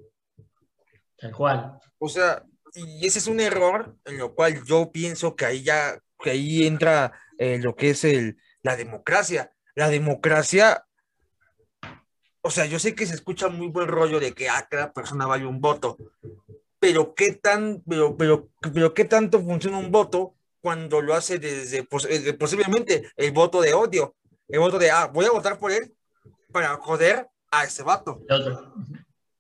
Tal cual. O sea, y ese es un error en lo cual yo pienso que ahí ya, que ahí entra eh, lo que es el, la democracia. La democracia, o sea, yo sé que se escucha muy buen rollo de que a ah, cada persona vale un voto, pero qué tan, pero, pero, pero qué tanto funciona un voto cuando lo hace desde, posiblemente el voto de odio, el voto de, ah, voy a votar por él para joder a ese vato.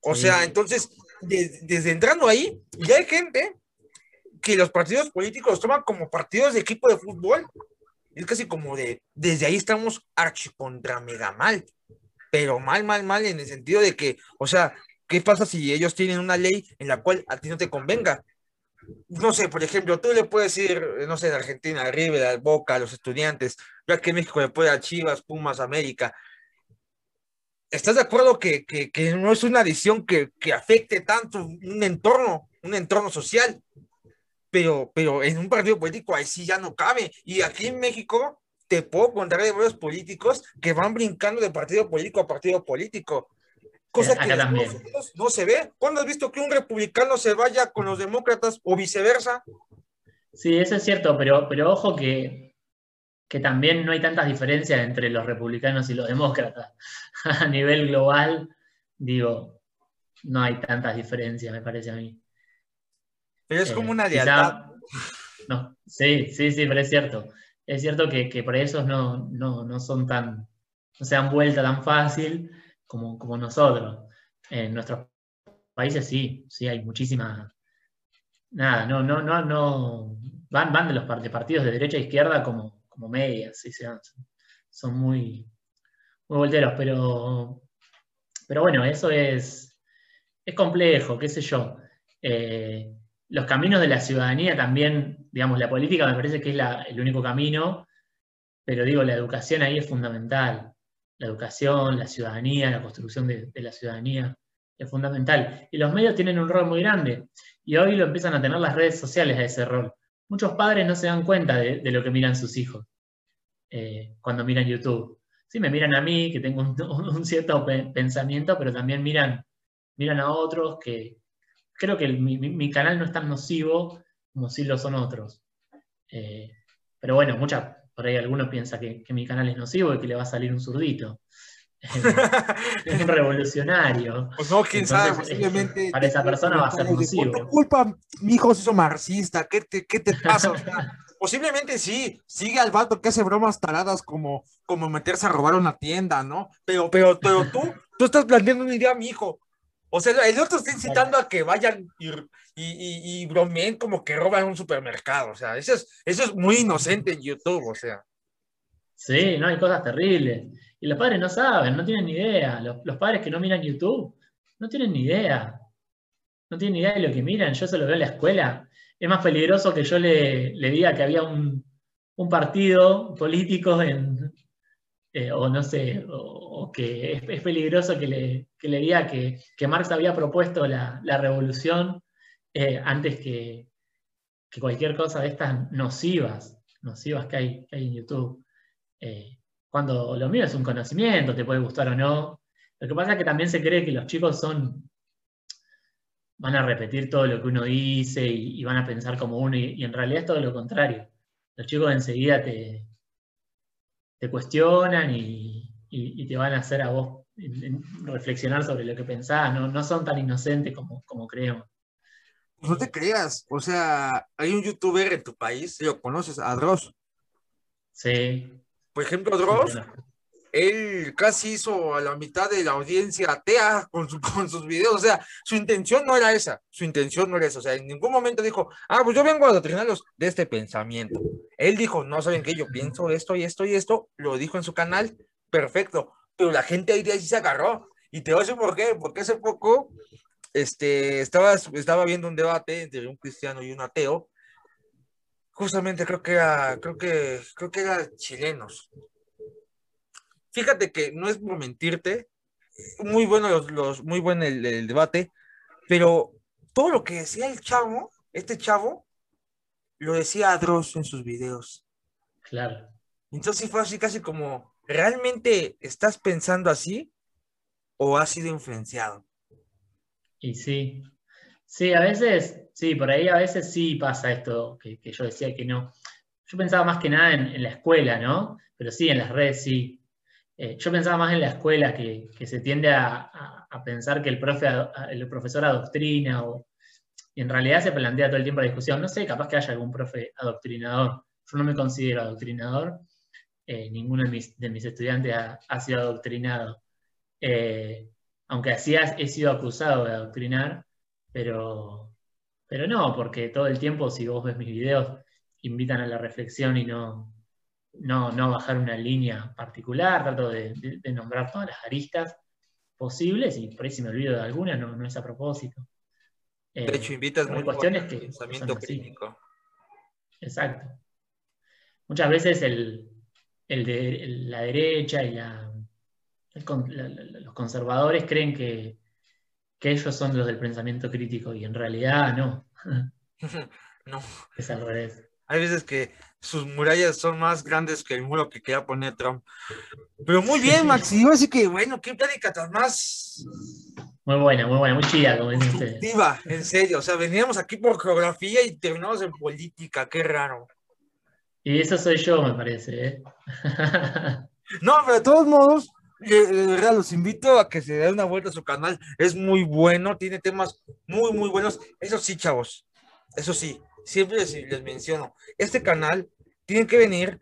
O sea, entonces, desde entrando ahí, ya hay gente que los partidos políticos toman como partidos de equipo de fútbol. Es casi como de, desde ahí estamos archi contra mega mal. Pero mal, mal, mal en el sentido de que, o sea, ¿qué pasa si ellos tienen una ley en la cual a ti no te convenga? No sé, por ejemplo, tú le puedes ir, no sé, de Argentina, a River, Boca, a los estudiantes, ya que México le puede a Chivas, Pumas, América, ¿Estás de acuerdo que, no es una adición que, afecte tanto un entorno, un entorno social? Pero, pero en un partido político ahí sí ya no cabe. Y aquí en México te puedo contar de varios políticos que van brincando de partido político a partido político. Cosa que no se ve. ¿Cuándo has visto que un republicano se vaya con los demócratas o viceversa? Sí, eso es cierto, pero, pero ojo que que también no hay tantas diferencias entre los republicanos y los demócratas. [LAUGHS] a nivel global, digo, no hay tantas diferencias, me parece a mí. Pero es como una lealtad. [LAUGHS] no, sí, sí, sí, pero es cierto. Es cierto que, que por eso no, no, son tan, no se dan vuelta tan fácil como, como nosotros. En nuestros países sí, sí hay muchísima. Nada, no, no, no, no. Van, van de los partidos de derecha e izquierda como, como medias, ¿sí? son muy, muy volteros, pero, pero bueno, eso es, es complejo, qué sé yo. Eh, los caminos de la ciudadanía también, digamos, la política me parece que es el único camino, pero digo, la educación ahí es fundamental. La educación, la ciudadanía, la construcción de, la ciudadanía es fundamental. Y los medios tienen un rol muy grande. Y hoy lo empiezan a tener las redes sociales a ese rol muchos padres no se dan cuenta de, lo que miran sus hijos eh, cuando miran YouTube. Sí, me miran a mí, que tengo un, [LAUGHS] cierto pensamiento, pero también miran, miran a otros que creo que mi, canal no es tan nocivo como si lo son otros. Eh, pero bueno, mucha, por ahí algunos piensan que, mi canal es nocivo y que le va a salir un zurdito. [LAUGHS] es un revolucionario. Pues no, quién sabe, posiblemente. Para esa persona va a ser nocivo. Por tu culpa, mi hijo se hizo marxista, ¿qué te, qué te pasa? [LAUGHS] posiblemente sí, sigue al vato que hace bromas taradas como, como meterse a robar una tienda, ¿no? Pero, pero, pero tú, tú estás planteando una idea a mi hijo. O sea, el otro está incitando a que vayan y, y, y, bromeen como que roban un supermercado. O sea, eso es, eso es muy inocente en YouTube, o sea. Sí, no, hay cosas terribles. Y los padres no saben, no tienen ni idea. Los, los padres que no miran YouTube no tienen ni idea. No tienen ni idea de lo que miran. Yo se lo veo en la escuela. Es más peligroso que yo le, le diga que había un, un partido político eh, o no sé, o, que es, peligroso que le, que le diga que, que, Marx había propuesto la, la revolución eh, antes que, que, cualquier cosa de estas nocivas, nocivas que hay, que hay en YouTube. Eh, cuando lo mío es un conocimiento, te puede gustar o no. Lo que pasa es que también se cree que los chicos son, van a repetir todo lo que uno dice y, van a pensar como uno, y, en realidad es todo lo contrario. Los chicos enseguida te, te cuestionan y, y, te van a hacer a vos reflexionar sobre lo que pensás, no, no son tan inocentes como, como creemos. Pues no te creas, o sea, hay un youtuber en tu país, lo conoces, a Dross. Sí. Por ejemplo, Dross, él casi hizo a la mitad de la audiencia atea [LAUGHS] con, sus videos, o sea, su intención no era esa, su intención no era esa, o sea, en ningún momento dijo, ah, pues yo vengo a adoctrinarlos de este pensamiento. Él dijo, no saben qué, yo pienso esto y esto y esto, lo dijo en su canal, perfecto, pero la gente ahí de ahí se agarró, y te voy a decir por qué, porque hace poco este, estaba, estaba viendo un debate entre un cristiano y un ateo, justamente creo que era, creo que, creo que eran chilenos. Fíjate que no es por mentirte, muy bueno los, los muy buen el, debate, pero todo lo que decía el chavo, este chavo, lo decía Dross en sus videos. Claro. Entonces fue así casi como, ¿realmente estás pensando así o has sido influenciado? Y sí, Sí, a veces, sí, por ahí a veces sí pasa esto que, yo decía que no. Yo pensaba más que nada en, la escuela, ¿no? Pero sí, en las redes sí. Eh, yo pensaba más en la escuela que, se tiende a, pensar que el, profe, el profesor adoctrina o y en realidad se plantea todo el tiempo la discusión. No sé, capaz que haya algún profe adoctrinador. Yo no me considero adoctrinador. Eh, ninguno de mis, de mis estudiantes ha, sido adoctrinado. Eh, aunque así he sido acusado de adoctrinar, pero, pero no, porque todo el tiempo, si vos ves mis videos, invitan a la reflexión y no, no, no bajar una línea particular, trato de, nombrar todas las aristas posibles y por ahí si me olvido de alguna, no, no es a propósito. De hecho, invitas mucho cuestiones que pensamiento crítico. Exacto. Muchas veces el, el de la derecha y la, los conservadores creen que, que ellos son los del pensamiento crítico y en realidad no. [LAUGHS] no. Es al revés. Hay veces que sus murallas son más grandes que el muro que quería poner Trump. Pero muy bien, Maxi. Yo así que, bueno, qué plática más. Muy buena, muy buena, muy chida, como dicen ustedes. en serio. O sea, veníamos aquí por geografía y terminamos en política. Qué raro. Y eso soy yo, me parece. ¿eh? [LAUGHS] no, pero de todos modos, de verdad, los invito a que se den una vuelta a su canal. Es muy bueno, tiene temas muy, muy buenos. Eso sí, chavos. Eso sí, siempre les, menciono. Este canal tiene que venir.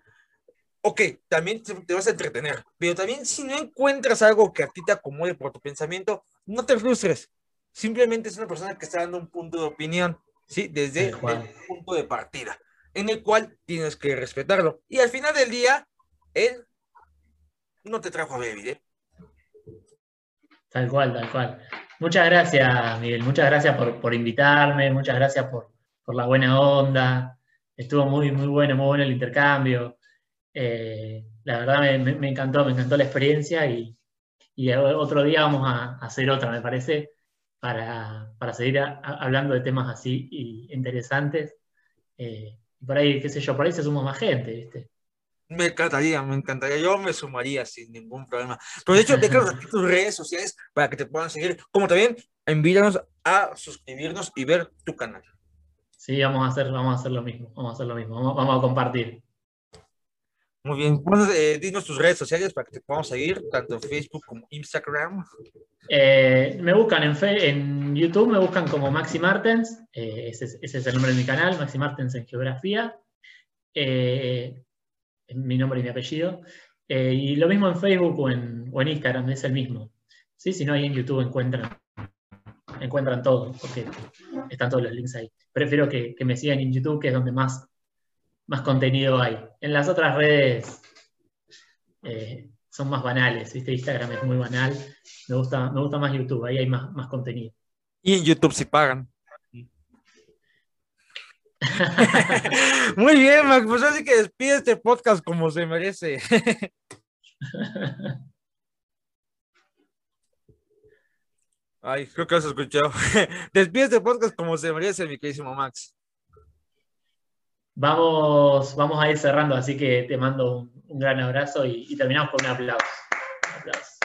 Ok, también te vas a entretener, pero también si no encuentras algo que a ti te acomode por tu pensamiento, no te frustres. Simplemente es una persona que está dando un punto de opinión, ¿sí? Desde el punto de partida, en el cual tienes que respetarlo. Y al final del día, él no te trajo a Baby, ¿eh? Tal cual, tal cual. Muchas gracias, Miguel. Muchas gracias por, invitarme, muchas gracias por, la buena onda. Estuvo muy, muy bueno, muy bueno el intercambio. Eh, la verdad me, encantó, me encantó la experiencia y, otro día vamos a, hacer otra, me parece, para, seguir hablando de temas así interesantes. Eh, por ahí, qué sé yo, por ahí se suma más gente, ¿viste? Me encantaría, me encantaría. Yo me sumaría sin ningún problema. Pero de hecho, déjanos tus redes sociales para que te puedan seguir. Como también, envíanos a suscribirnos y ver tu canal. Sí, vamos a hacer, vamos a hacer lo mismo. Vamos a hacer lo mismo. Vamos, vamos a compartir. Muy bien. Eh, dinos tus redes sociales para que te podamos seguir, tanto en Facebook como Instagram. Eh, me buscan en, en YouTube, me buscan como Maxi Martens, eh, ese, es el nombre de mi canal, Maxi Martens en Geografía, mi nombre y mi apellido. y lo mismo en Facebook o en, o en, Instagram, es el mismo. ¿Sí? Si no, ahí en YouTube encuentran, encuentran todo, porque están todos los links ahí. Prefiero que, que me sigan en YouTube, que es donde más más contenido hay. En las otras redes eh, son más banales, ¿viste? Instagram es muy banal. Me gusta, me gusta más YouTube, ahí hay más, más contenido. Y en YouTube sí pagan. [LAUGHS] Muy bien, Max, pues así que despide este podcast como se merece. [LAUGHS] Ay, creo que has escuchado. [LAUGHS] Despide este podcast como se merece, mi queridísimo Max. Vamos, vamos a ir cerrando, así que te mando un, gran abrazo y, terminamos con un aplauso. Un aplauso.